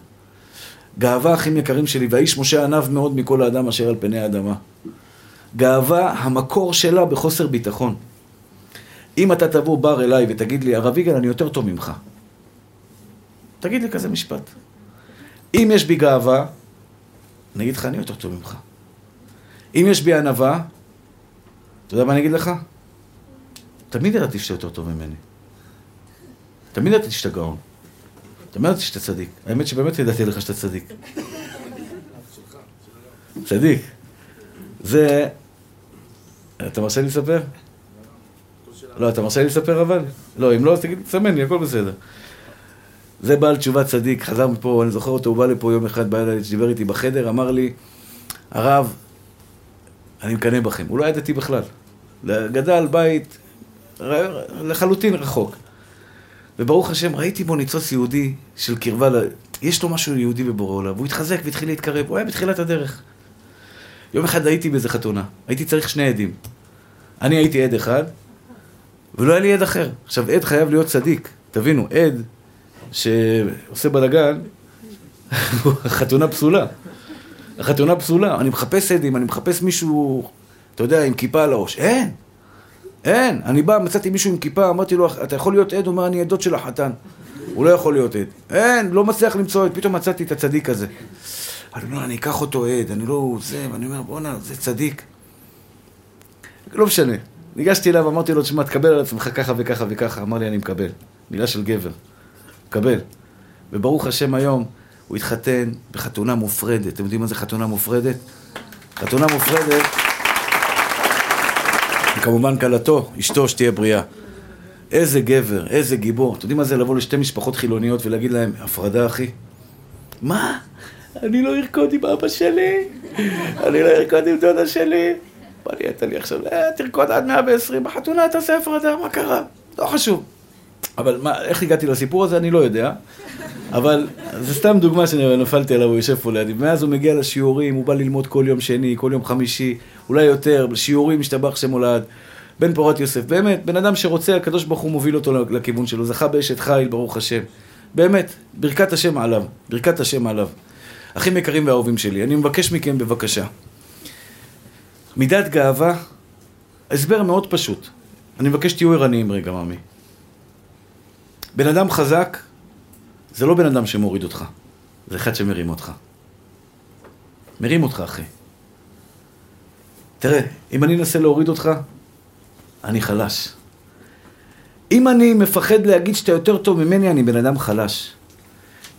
גאווה, אחים יקרים שלי, והאיש משה ענב מאוד מכל האדם אשר על פני האדמה. גאווה, המקור שלה בחוסר ביטחון. אם אתה תבוא בר אליי ותגיד לי, הרב יגאל, אני יותר טוב ממך. תגיד לי כזה משפט. אם יש בי גאווה, אני אגיד לך, אני יותר טוב ממך. אם יש בי ענווה, אתה יודע מה אני אגיד לך? תמיד ידעתי שאתה יותר טוב ממני. תמיד ידעתי שאתה גאון. תמיד ידעתי שאתה צדיק. האמת שבאמת ידעתי לך שאתה צדיק. צדיק. זה אתה מרשה לי לספר? לא, אתה מרשה לי לספר אבל? לא, אם לא, אז תגיד, תסמן לי, הכל בסדר. זה בעל תשובה צדיק, חזר מפה, אני זוכר אותו, הוא בא לפה יום אחד, בא אליי, דיבר איתי בחדר, אמר לי, הרב, אני מקנא בכם. הוא לא היה דתי בכלל. גדל בית לחלוטין רחוק. וברוך השם, ראיתי בו ניצוץ יהודי של קרבה, ל... יש לו משהו יהודי בבורא עולם, והוא התחזק והתחיל להתקרב, הוא היה בתחילת הדרך. יום אחד הייתי באיזה חתונה, הייתי צריך שני עדים. אני הייתי עד אחד, ולא היה לי עד אחר. עכשיו, עד חייב להיות צדיק. תבינו, עד שעושה בלאגן, <laughs> חתונה פסולה. החתונה פסולה. אני מחפש עדים, אני מחפש מישהו, אתה יודע, עם כיפה על הראש. אין. אין. אני בא, מצאתי מישהו עם כיפה, אמרתי לו, אתה יכול להיות עד? הוא אומר, אני עדות של החתן. הוא לא יכול להיות עד. אין, לא מצליח למצוא עד. פתאום מצאתי את הצדיק הזה. אני אומר, אני אקח אותו עד, אני לא... זה, ואני אומר, בואנה, זה צדיק. לא משנה. ניגשתי אליו, אמרתי לו, תשמע, תקבל על עצמך ככה וככה וככה. אמר לי, אני מקבל. מילה של גבר. מקבל. וברוך השם היום, הוא התחתן בחתונה מופרדת. אתם יודעים מה זה חתונה מופרדת? חתונה מופרדת, וכמובן כלתו, אשתו, שתהיה בריאה. איזה גבר, איזה גיבור. אתם יודעים מה זה לבוא לשתי משפחות חילוניות ולהגיד להם, הפרדה, אחי? מה? אני לא ארקוד עם אבא שלי, אני לא ארקוד עם דודה שלי. מה נהיית לי עכשיו? אה, תרקוד עד 120, בחתונה תעשה הפרדה, מה קרה? לא חשוב. אבל מה, איך הגעתי לסיפור הזה, אני לא יודע. אבל זה סתם דוגמה שנפלתי עליו, הוא יושב פה לידי. מאז הוא מגיע לשיעורים, הוא בא ללמוד כל יום שני, כל יום חמישי, אולי יותר, שיעורים, משתבח שם הולד. בן פורת יוסף, באמת, בן אדם שרוצה, הקדוש ברוך הוא מוביל אותו לכיוון שלו, זכה באשת חיל, ברוך השם. באמת, ברכת השם עליו, ברכת השם עליו. אחים יקרים ואהובים שלי, אני מבקש מכם בבקשה. מידת גאווה, הסבר מאוד פשוט. אני מבקש שתהיו ערניים רגע, ממי. בן אדם חזק, זה לא בן אדם שמוריד אותך, זה אחד שמרים אותך. מרים אותך, אחי. תראה, אם אני אנסה להוריד אותך, אני חלש. אם אני מפחד להגיד שאתה יותר טוב ממני, אני בן אדם חלש.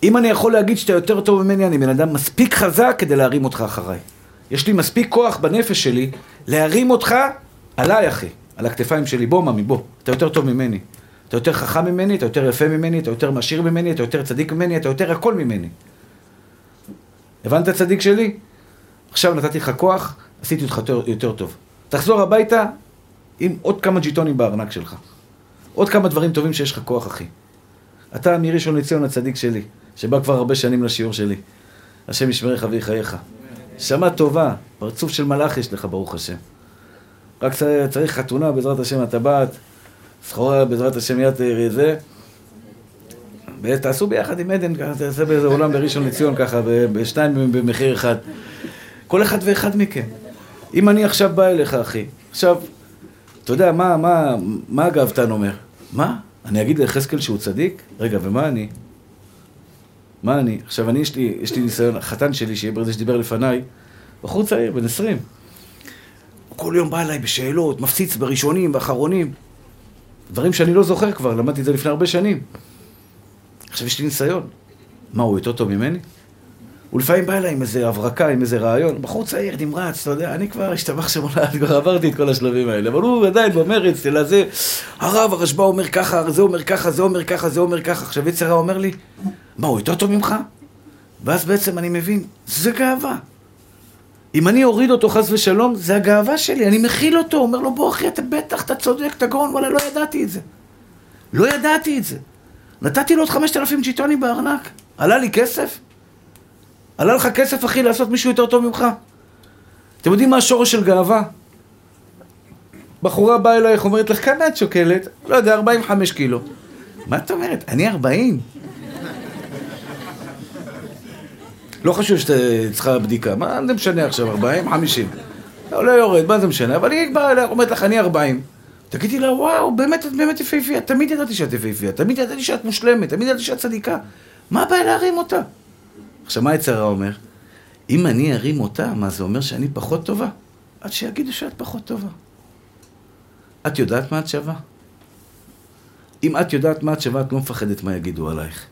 אם אני יכול להגיד שאתה יותר טוב ממני, אני בן אדם מספיק חזק כדי להרים אותך אחריי. יש לי מספיק כוח בנפש שלי להרים אותך עליי, אחי. על הכתפיים שלי. בוא, ממי, בוא. אתה יותר טוב ממני. אתה יותר חכם ממני, אתה יותר יפה ממני, אתה יותר מעשיר ממני, אתה יותר צדיק ממני, אתה יותר הכל ממני. הבנת צדיק שלי? עכשיו נתתי לך כוח, עשיתי אותך יותר, יותר טוב. תחזור הביתה עם עוד כמה ג'יטונים בארנק שלך. עוד כמה דברים טובים שיש לך כוח, אחי. אתה מראשון לציון הצדיק שלי, שבא כבר הרבה שנים לשיעור שלי. השם ישמרך ויחייך. שמה טובה, פרצוף של מלאך יש לך, ברוך השם. רק צריך חתונה, בעזרת השם, הטבעת, סחורה בעזרת השם יד זה. ותעשו ביחד עם עדן, תעשה באיזה עולם בראשון לציון ככה, בשניים במחיר אחד. כל אחד ואחד מכם. אם אני עכשיו בא אליך, אחי, עכשיו, אתה יודע, מה, מה, מה הגאוותן אומר? מה? אני אגיד ליחזקאל שהוא צדיק? רגע, ומה אני? מה אני? עכשיו, אני, יש לי, יש לי ניסיון, החתן שלי, שיהיה ברזה שדיבר לפניי, בחור צעיר, בן עשרים. הוא כל יום בא אליי בשאלות, מפציץ בראשונים, באחרונים. דברים שאני לא זוכר כבר, למדתי את זה לפני הרבה שנים. עכשיו יש לי ניסיון. מה, הוא יותר טוב ממני? הוא לפעמים בא אליי עם איזה הברקה, עם איזה רעיון. בחור צעיר, נמרץ, אתה יודע, אני כבר השתבח שמונה, כבר עברתי את כל השלבים האלה. אבל הוא עדיין במרץ, אלא זה, הרב, הרשב"א אומר ככה, זה אומר ככה, זה אומר ככה, זה אומר ככה. עכשיו יצר אומר לי, מה, הוא יותר טוב ממך? ואז בעצם אני מבין, זה גאווה. אם אני אוריד אותו חס ושלום, זה הגאווה שלי, אני מכיל אותו, אומר לו, בוא אחי, אתה בטח, אתה צודק, אתה גאון, וואלה, לא ידעתי את זה. לא ידעתי את זה. נתתי לו עוד חמשת אלפים ג'יטונים בארנק, עלה לי כסף? עלה לך כסף, אחי, לעשות מישהו יותר טוב ממך? אתם יודעים מה השורש של גאווה? בחורה באה אלייך, אומרת לך, כמה את שוקלת? לא יודע, 45 קילו. מה את אומרת? אני 40? לא חשוב שאתה צריכה בדיקה, מה זה משנה עכשיו, 40, 50? לא, לא יורד, מה זה משנה? אבל היא באה אליה, אומרת לך, אני 40. תגידי לה, וואו, באמת, את באמת יפהפייה, תמיד ידעתי שאת יפהפייה, תמיד ידעתי שאת מושלמת, תמיד ידעתי שאת צדיקה. מה הבעיה להרים אותה? עכשיו, מה יצרה אומר? אם אני ארים אותה, מה זה אומר שאני פחות טובה? עד שיגידו שאת פחות טובה. את יודעת מה את שווה? אם את יודעת מה את שווה, את לא מפחדת מה יגידו עלייך.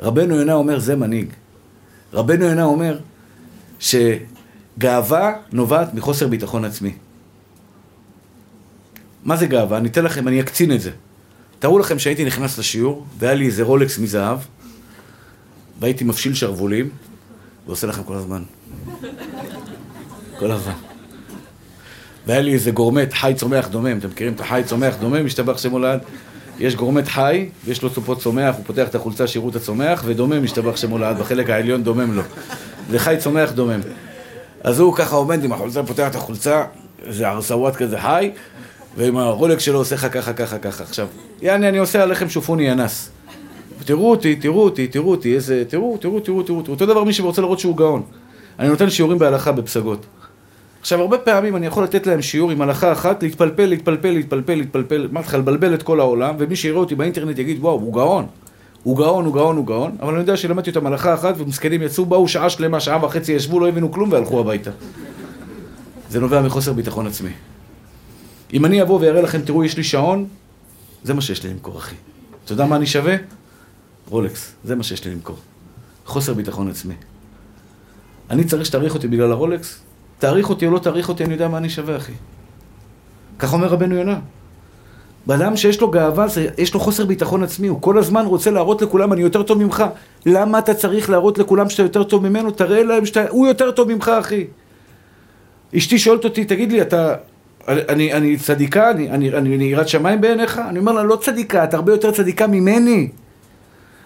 רבנו יונה אומר, זה מנהיג. רבנו יונה אומר שגאווה נובעת מחוסר ביטחון עצמי. מה זה גאווה? אני אתן לכם, אני אקצין את זה. תארו לכם שהייתי נכנס לשיעור, והיה לי איזה רולקס מזהב, והייתי מפשיל שרוולים, ועושה לכם כל הזמן. כל הזמן. והיה לי איזה גורמט חי צומח דומם, אתם מכירים את החי צומח דומם? משתבח שם הולד. יש גורמט חי, ויש לו צופות צומח, הוא פותח את החולצה שירות הצומח, ודומם משתבח שם הולד, בחלק העליון דומם לו. זה חי צומח דומם. אז הוא ככה עומד עם החולצה, פותח את החולצה, זה ארסוואט כזה חי, ועם הרולק שלו עושה לך ככה, ככה, ככה. עכשיו, יעני, אני עושה עליכם שופוני אנס. תראו אותי, תראו אותי, תראו אותי, איזה... תראו, תראו, תראו, תראו, אותו דבר מי שרוצה לראות שהוא גאון. אני נותן שיעורים בהלכה בפסגות. עכשיו, הרבה פעמים אני יכול לתת להם שיעור עם הלכה אחת, להתפלפל, להתפלפל, להתפלפל, להתפלפל, אמרתי לך, לבלבל את כל העולם, ומי שיראה אותי באינטרנט יגיד, וואו, הוא גאון. הוא גאון, הוא גאון, הוא גאון, אבל אני יודע שלמדתי אותם הלכה אחת, ומסכנים יצאו, באו שעה שלמה, שעה וחצי ישבו, לא הבינו כלום והלכו הביתה. זה נובע מחוסר ביטחון עצמי. אם אני אבוא ואראה לכם, תראו, יש לי שעון, זה מה שיש לי למכור, אחי. אתה יודע מה אני שווה? רולקס, זה מה שיש לי למכור. חוסר ביטחון עצמי. אני צריך שתעריך אותי בגלל הרולקס? תעריך אותי או לא תעריך אותי, אני יודע מה אני שווה, אחי. כך אומר רבנו יונה. באדם שיש לו גאווה, יש לו חוסר ביטחון עצמי, הוא כל הזמן רוצה להראות לכולם, אני יותר טוב ממך. למה אתה צריך להראות לכולם שאתה יותר טוב ממנו? תראה להם שאתה... הוא יותר טוב ממך, אחי. אשתי שואלת אותי, תגיד לי, אתה... אני, אני צדיקה? אני, אני, אני יראת שמיים בעיניך? אני אומר לה, לא צדיקה, את הרבה יותר צדיקה ממני.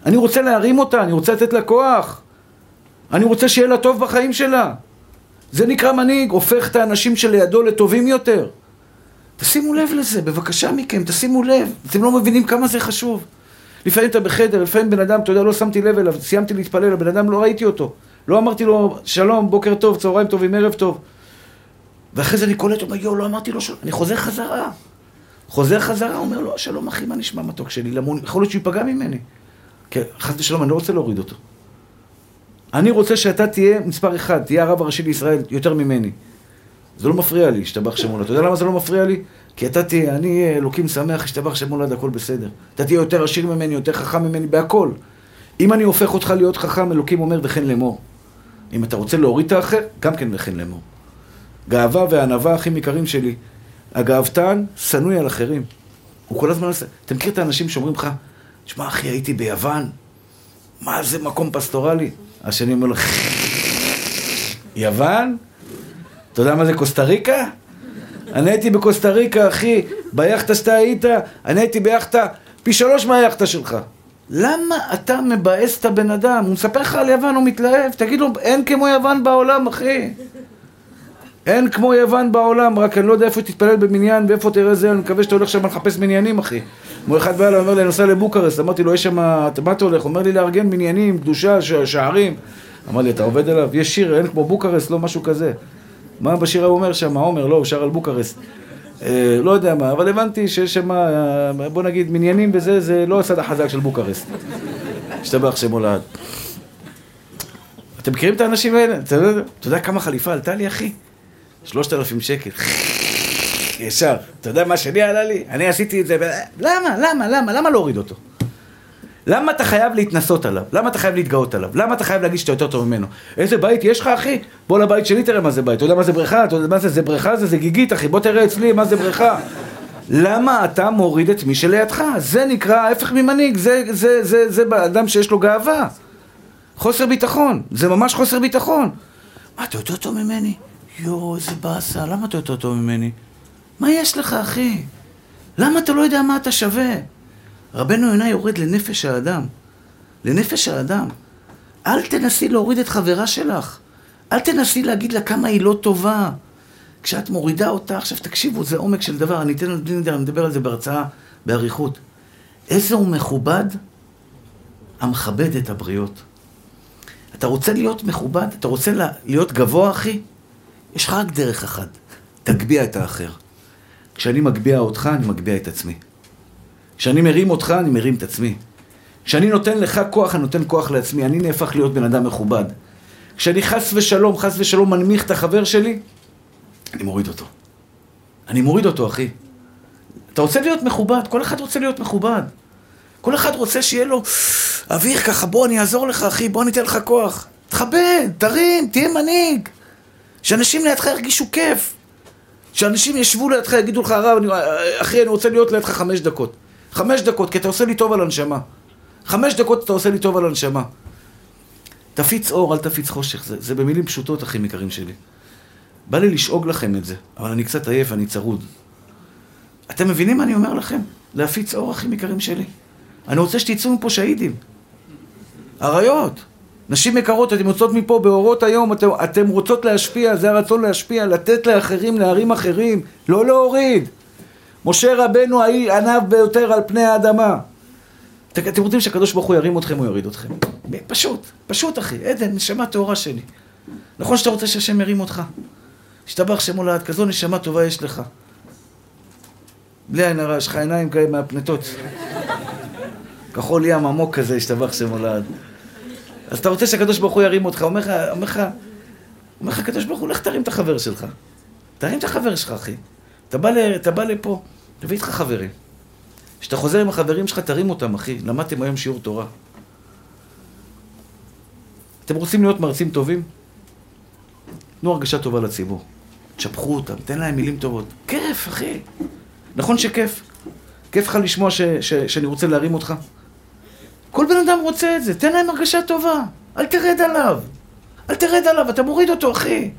אני רוצה להרים אותה, אני רוצה לתת לה כוח. אני רוצה שיהיה לה טוב בחיים שלה. זה נקרא מנהיג, הופך את האנשים שלידו לטובים יותר. תשימו לב לזה, בבקשה מכם, תשימו לב. אתם לא מבינים כמה זה חשוב. לפעמים אתה בחדר, לפעמים בן אדם, אתה יודע, לא שמתי לב אליו, סיימתי להתפלל, הבן אדם לא ראיתי אותו. לא אמרתי לו, שלום, בוקר טוב, צהריים טובים, ערב טוב. ואחרי זה אני קולט, אומר, יואו, לא אמרתי לו שלום, אני חוזר חזרה. חוזר חזרה, אומר לו, שלום אחי, מה נשמע מתוק שלי? למה יכול להיות שהוא ייפגע ממני. כן, חס ושלום, אני לא רוצה להוריד אותו. אני רוצה שאתה תהיה מספר אחד, תהיה הרב הראשי לישראל יותר ממני. זה לא מפריע לי, השתבח שמולד. אתה יודע למה זה לא מפריע לי? כי אתה תהיה, אני אהיה אלוקים שמח, השתבח שמולד, הכל בסדר. אתה תהיה יותר עשיר ממני, יותר חכם ממני, בהכל. אם אני הופך אותך להיות חכם, אלוקים אומר וכן לאמור. אם אתה רוצה להוריד את האחר, גם כן וכן לאמור. גאווה וענווה הכי יקרים שלי. הגאוותן שנוי על אחרים. הוא כל הזמן עושה... אתה מכיר את האנשים שאומרים לך, תשמע אחי, הייתי ביוון, מה זה מקום פסטורלי? השני אומר לו, יוון? אתה יודע מה זה קוסטה ריקה? אני הייתי בקוסטה ריקה, אחי, ביאכטה שאתה היית, אני הייתי ביאכטה פי שלוש מהיאכטה שלך. למה אתה מבאס את הבן אדם? הוא מספר לך על יוון, הוא מתלהב, תגיד לו, אין כמו יוון בעולם, אחי. אין כמו יוון בעולם, רק אני לא יודע איפה תתפלל במניין ואיפה תראה זה, אני מקווה שאתה הולך שם לחפש מניינים, אחי. כמו אחד בא אליי, אומר לי, אני נוסע לבוקרסט, אמרתי לו, יש שם, מה אתה הולך? אומר לי, לארגן מניינים, קדושה, שערים. אמר לי, אתה עובד עליו? יש שיר, אין כמו בוקרסט, לא משהו כזה. מה בשיר הוא אומר שם? עומר, לא, הוא שר על בוקרסט. אה, לא יודע מה, אבל הבנתי שיש שם, אה, בוא נגיד, מניינים וזה, זה לא הצד החזק של בוקרסט. השתבח שמו לעד. אתם מכירים את האנשים האלה? אתה יודע כמה חליפה עלתה לי, אחי? שלושת אלפים שקל. ישר. אתה יודע מה שלי עלה לי? אני עשיתי את זה, למה? למה? למה? למה להוריד אותו? למה אתה חייב להתנסות עליו? למה אתה חייב להתגאות עליו? למה אתה חייב להגיד שאתה יותר טוב ממנו? איזה בית יש לך, אחי? בוא לבית שלי תראה מה זה בית. אתה יודע מה זה בריכה? אתה יודע מה זה? זה בריכה? זה, זה גיגית, אחי. בוא תראה אצלי מה זה בריכה. למה אתה מוריד את מי שלידך? זה נקרא ההפך ממנהיג. זה, זה, זה, זה, זה אדם שיש לו גאווה. חוסר ביטחון. זה ממש חוסר ביטחון. מה, אתה יותר טוב ממני? יואו, איזה באסה. למה אתה יותר טוב ממני? מה יש לך, אחי? למה אתה לא יודע מה אתה שווה? רבנו יונה יורד לנפש האדם. לנפש האדם. אל תנסי להוריד את חברה שלך. אל תנסי להגיד לה כמה היא לא טובה. כשאת מורידה אותה, עכשיו תקשיבו, זה עומק של דבר, אני אתן לדבר, אני מדבר על זה בהרצאה באריכות. איזה הוא מכובד המכבד את הבריות. אתה רוצה להיות מכובד? אתה רוצה להיות גבוה, אחי? יש לך רק דרך אחת, תגביה את האחר. כשאני מגביה אותך, אני מגביה את עצמי. כשאני מרים אותך, אני מרים את עצמי. כשאני נותן לך כוח, אני נותן כוח לעצמי. אני נהפך להיות בן אדם מכובד. כשאני חס ושלום, חס ושלום מנמיך את החבר שלי, אני מוריד אותו. אני מוריד אותו, אחי. אתה רוצה להיות מכובד, כל אחד רוצה להיות מכובד. כל אחד רוצה שיהיה לו אוויר ככה, בוא אני אעזור לך, אחי, בוא אני אתן לך כוח. תכבד, תרים, תהיה מנהיג. שאנשים לידך ירגישו כיף. שאנשים ישבו לידך, יגידו לך, הרב, אחי, אני רוצה להיות לידך חמש דקות. חמש דקות, כי אתה עושה לי טוב על הנשמה. חמש דקות אתה עושה לי טוב על הנשמה. תפיץ אור, אל תפיץ חושך. זה, זה במילים פשוטות, אחים יקרים שלי. בא לי לשאוג לכם את זה, אבל אני קצת עייף, אני צרוד. אתם מבינים מה אני אומר לכם? להפיץ אור, אחים יקרים שלי. אני רוצה שתצאו מפה שהידים. אריות. נשים יקרות, אתן יוצאות מפה באורות היום, אתן, אתן רוצות להשפיע, זה הרצון להשפיע, לתת לאחרים, להרים אחרים, לא להוריד. משה רבנו הענב ביותר על פני האדמה. אתם רוצים שהקדוש ברוך הוא ירים אתכם, הוא יוריד אתכם. פשוט, פשוט אחי, עדן, נשמה טהורה שלי. נכון שאתה רוצה שהשם ירים אותך? השתבח שם הולד, כזו נשמה טובה יש לך. בלי עין הרע, יש לך עיניים כאלה מהפנטות. כחול ים עמוק כזה, השתבח שם הולד. אז אתה רוצה שהקדוש ברוך הוא ירים אותך, אומר לך, אומר לך, אומר לך הקדוש ברוך הוא, לך תרים את החבר שלך. תרים את החבר שלך, אחי. אתה בא, אתה בא לפה, תביא איתך חברים. כשאתה חוזר עם החברים שלך, תרים אותם, אחי. למדתם היום שיעור תורה. אתם רוצים להיות מרצים טובים? תנו הרגשה טובה לציבור. תשבחו אותם, תן להם מילים טובות. כיף, אחי. נכון שכיף? כיף לך לשמוע ש, ש, שאני רוצה להרים אותך? כל בן אדם רוצה את זה, תן להם הרגשה טובה. אל תרד עליו. אל תרד עליו, אתה מוריד אותו, אחי.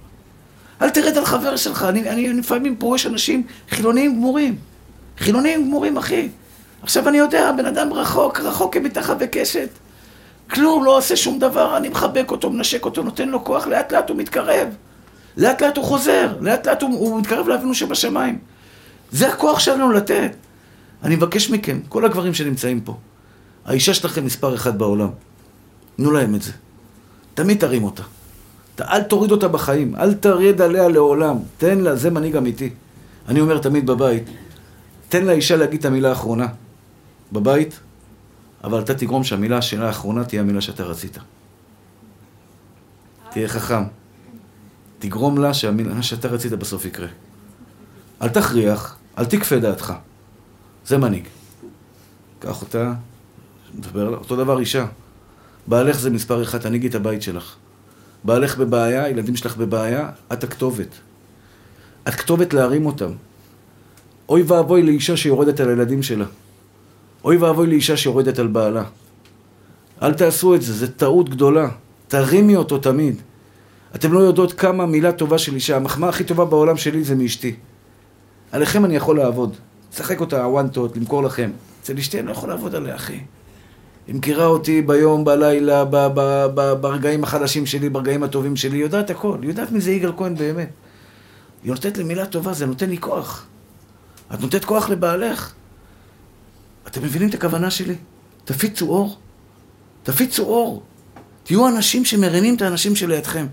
אל תרד על חבר שלך. אני, אני לפעמים פורש אנשים חילוניים גמורים. חילוניים גמורים, אחי. עכשיו אני יודע, בן אדם רחוק, רחוק כמתחת וקשת. כלום, לא עושה שום דבר, אני מחבק אותו, מנשק אותו, נותן לו כוח, לאט לאט הוא מתקרב. לאט לאט הוא חוזר, לאט לאט הוא, הוא מתקרב לאבינו שבשמיים. זה הכוח שלנו לתת. אני מבקש מכם, כל הגברים שנמצאים פה, האישה שלכם מספר אחד בעולם, תנו להם את זה. תמיד תרים אותה. אל תוריד אותה בחיים, אל תרד עליה לעולם. תן לה, זה מנהיג אמיתי. אני אומר תמיד בבית, תן לאישה להגיד את המילה האחרונה בבית, אבל אתה תגרום שהמילה שלה האחרונה תהיה המילה שאתה רצית. תהיה חכם. תגרום לה שהמילה שאתה רצית בסוף יקרה. אל תכריח, אל תכפה דעתך. זה מנהיג. קח אותה, עליו. אותו דבר אישה. בעלך זה מספר אחד, תנהיגי את הבית שלך. בעלך בבעיה, ילדים שלך בבעיה, את הכתובת. את כתובת להרים אותם. אוי ואבוי לאישה שיורדת על הילדים שלה. אוי ואבוי לאישה שיורדת על בעלה. אל תעשו את זה, זו טעות גדולה. תרימי אותו תמיד. אתם לא יודעות כמה מילה טובה של אישה. המחמאה הכי טובה בעולם שלי זה מאשתי. עליכם אני יכול לעבוד. לשחק אותה הוואנטות, למכור לכם. אצל אשתי אני לא יכול לעבוד עליה, אחי. היא מכירה אותי ביום, בלילה, ב- ב- ב- ברגעים החדשים שלי, ברגעים הטובים שלי, היא יודעת הכל. היא יודעת מי זה יגאל כהן באמת. היא נותנת לי מילה טובה, זה נותן לי כוח. את נותנת כוח לבעלך. אתם מבינים את הכוונה שלי? תפיצו אור. תפיצו אור. תהיו אנשים שמרימים את האנשים שלידכם.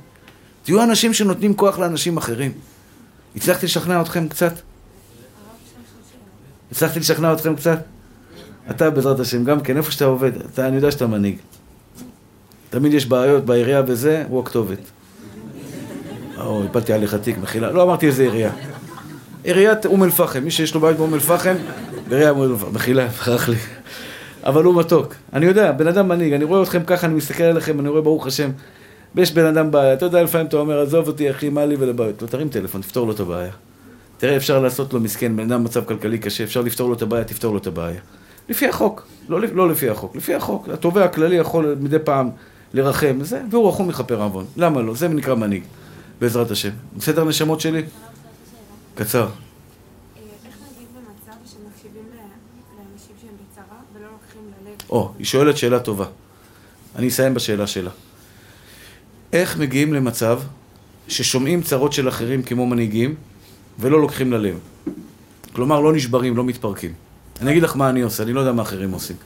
תהיו אנשים שנותנים כוח לאנשים אחרים. הצלחתי לשכנע אתכם קצת? הצלחתי לשכנע אתכם קצת? אתה בעזרת השם, גם כן, איפה שאתה עובד, אתה, אני יודע שאתה מנהיג. תמיד יש בעיות בעירייה וזה, הוא הכתובת. או, הפלתי עליך תיק, מחילה. לא אמרתי איזה עירייה. עיריית אום אל-פחם, מי שיש לו בית באום אל-פחם, בעירייה אום אל-פחם. מחילה, ברח לי. אבל הוא מתוק. אני יודע, בן אדם מנהיג, אני רואה אתכם ככה, אני מסתכל עליכם, אני רואה ברוך השם. ויש בן אדם בעיה, אתה יודע, לפעמים אתה אומר, עזוב אותי אחי, מה לי ולבעיות. לא, תרים טלפון, תפתור לו את הבעיה. תראה, אפשר לעשות לו מסכן, בן אדם במצב כלכלי קשה, אפשר לפתור לו את הבעיה, תפתור לו את הבעיה. לפי החוק, לא, לא לפי החוק, לפי החוק. התובע הכללי יכול מדי פעם לרחם, זה, והוא רחום מכפר עוון. למה לא? זה נקרא מנהיג, בעזרת השם. בסדר נשמות שלי? קצר. או, היא שואלת שאלה טובה. אני אסיים בשאלה שלה. איך מגיעים למצב ששומעים צרות של אחרים כמו מנהיגים ולא לוקחים ללב? כלומר, לא נשברים, לא מתפרקים. אני אגיד לך מה אני עושה, אני לא יודע מה אחרים עושים.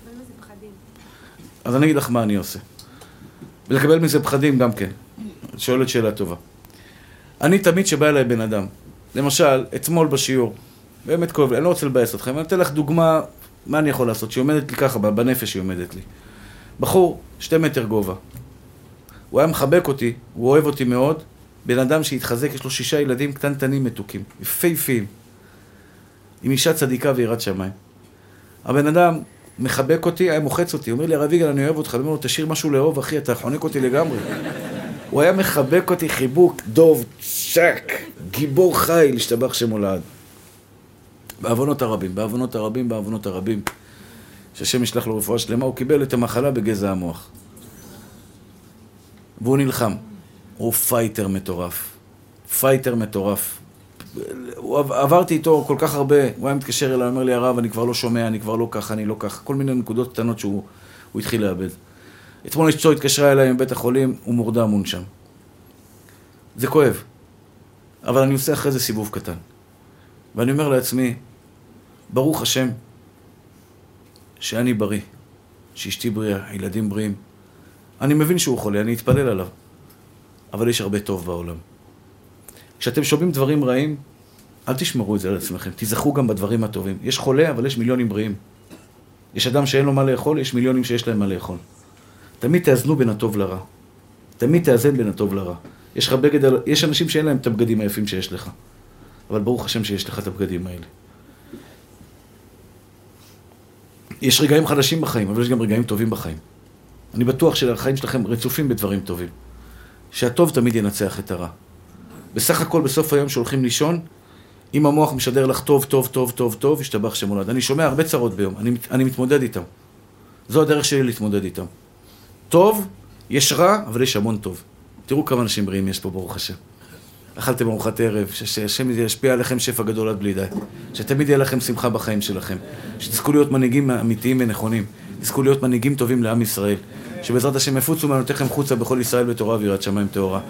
אז אני אגיד לך מה אני עושה. ולקבל מזה פחדים גם כן. שואלת שאלה טובה. אני תמיד שבא אליי בן אדם, למשל, אתמול בשיעור, באמת כואב לי, אני לא רוצה לבאס אתכם, אני אתן לך דוגמה, מה אני יכול לעשות, שהיא עומדת לי ככה, בנפש היא עומדת לי. בחור, שתי מטר גובה. הוא היה מחבק אותי, הוא אוהב אותי מאוד, בן אדם שהתחזק, יש לו שישה ילדים קטנטנים מתוקים, יפהפיים, עם אישה צדיקה ויראת שמיים. הבן אדם מחבק אותי, היה מוחץ אותי, אומר לי, הרב יגאל, אני אוהב אותך, אומר לו, תשאיר משהו לאהוב, אחי, אתה חונק אותי לגמרי. הוא היה מחבק אותי חיבוק, דוב, צ'ק, גיבור חי, להשתבח שם הולד. בעוונות הרבים, בעוונות הרבים, בעוונות הרבים. שהשם ישלח לו רפואה שלמה, הוא קיבל את המחלה בגזע המוח. והוא נלחם. הוא fighter מטורף. fighter מטורף. עברתי איתו כל כך הרבה, הוא היה מתקשר אליי, אומר לי, הרב, אני כבר לא שומע, אני כבר לא ככה, אני לא ככה. כל מיני נקודות קטנות שהוא התחיל לאבד. אתמול אשתו התקשרה אליי מבית החולים, הוא מורדם מונשם. זה כואב. אבל אני עושה אחרי זה סיבוב קטן. ואני אומר לעצמי, ברוך השם שאני בריא, שאשתי בריאה, הילדים בריאים. אני מבין שהוא חולה, אני אתפלל עליו. אבל יש הרבה טוב בעולם. כשאתם שומעים דברים רעים, אל תשמרו את זה על עצמכם, תיזכרו גם בדברים הטובים. יש חולה, אבל יש מיליונים בריאים. יש אדם שאין לו מה לאכול, יש מיליונים שיש להם מה לאכול. תמיד תאזנו בין הטוב לרע. תמיד תאזן בין הטוב לרע. יש לך בגד, יש אנשים שאין להם את הבגדים היפים שיש לך. אבל ברוך השם שיש לך את הבגדים האלה. יש רגעים חדשים בחיים, אבל יש גם רגעים טובים בחיים. אני בטוח שהחיים שלכם רצופים בדברים טובים. שהטוב תמיד ינצח את הרע. בסך הכל, בסוף היום שהולכים לישון, אם המוח משדר לך טוב, טוב, טוב, טוב, טוב, ישתבח שמולד. אני שומע הרבה צרות ביום, אני, אני מתמודד איתם. זו הדרך שלי להתמודד איתם. טוב, יש רע, אבל יש המון טוב. תראו כמה אנשים בריאים יש פה, ברוך השם. אכלתם ארוחת ערב, שהשם ישפיע עליכם שפע גדול עד בלי די. שתמיד יהיה לכם שמחה בחיים שלכם. שתזכו להיות מנהיגים אמיתיים ונכונים. תזכו להיות מנהיגים טובים לעם ישראל. שבעזרת השם יפוצו מענותיכם חוצה בכל ישראל בתורה ויראת שמיים טהורה.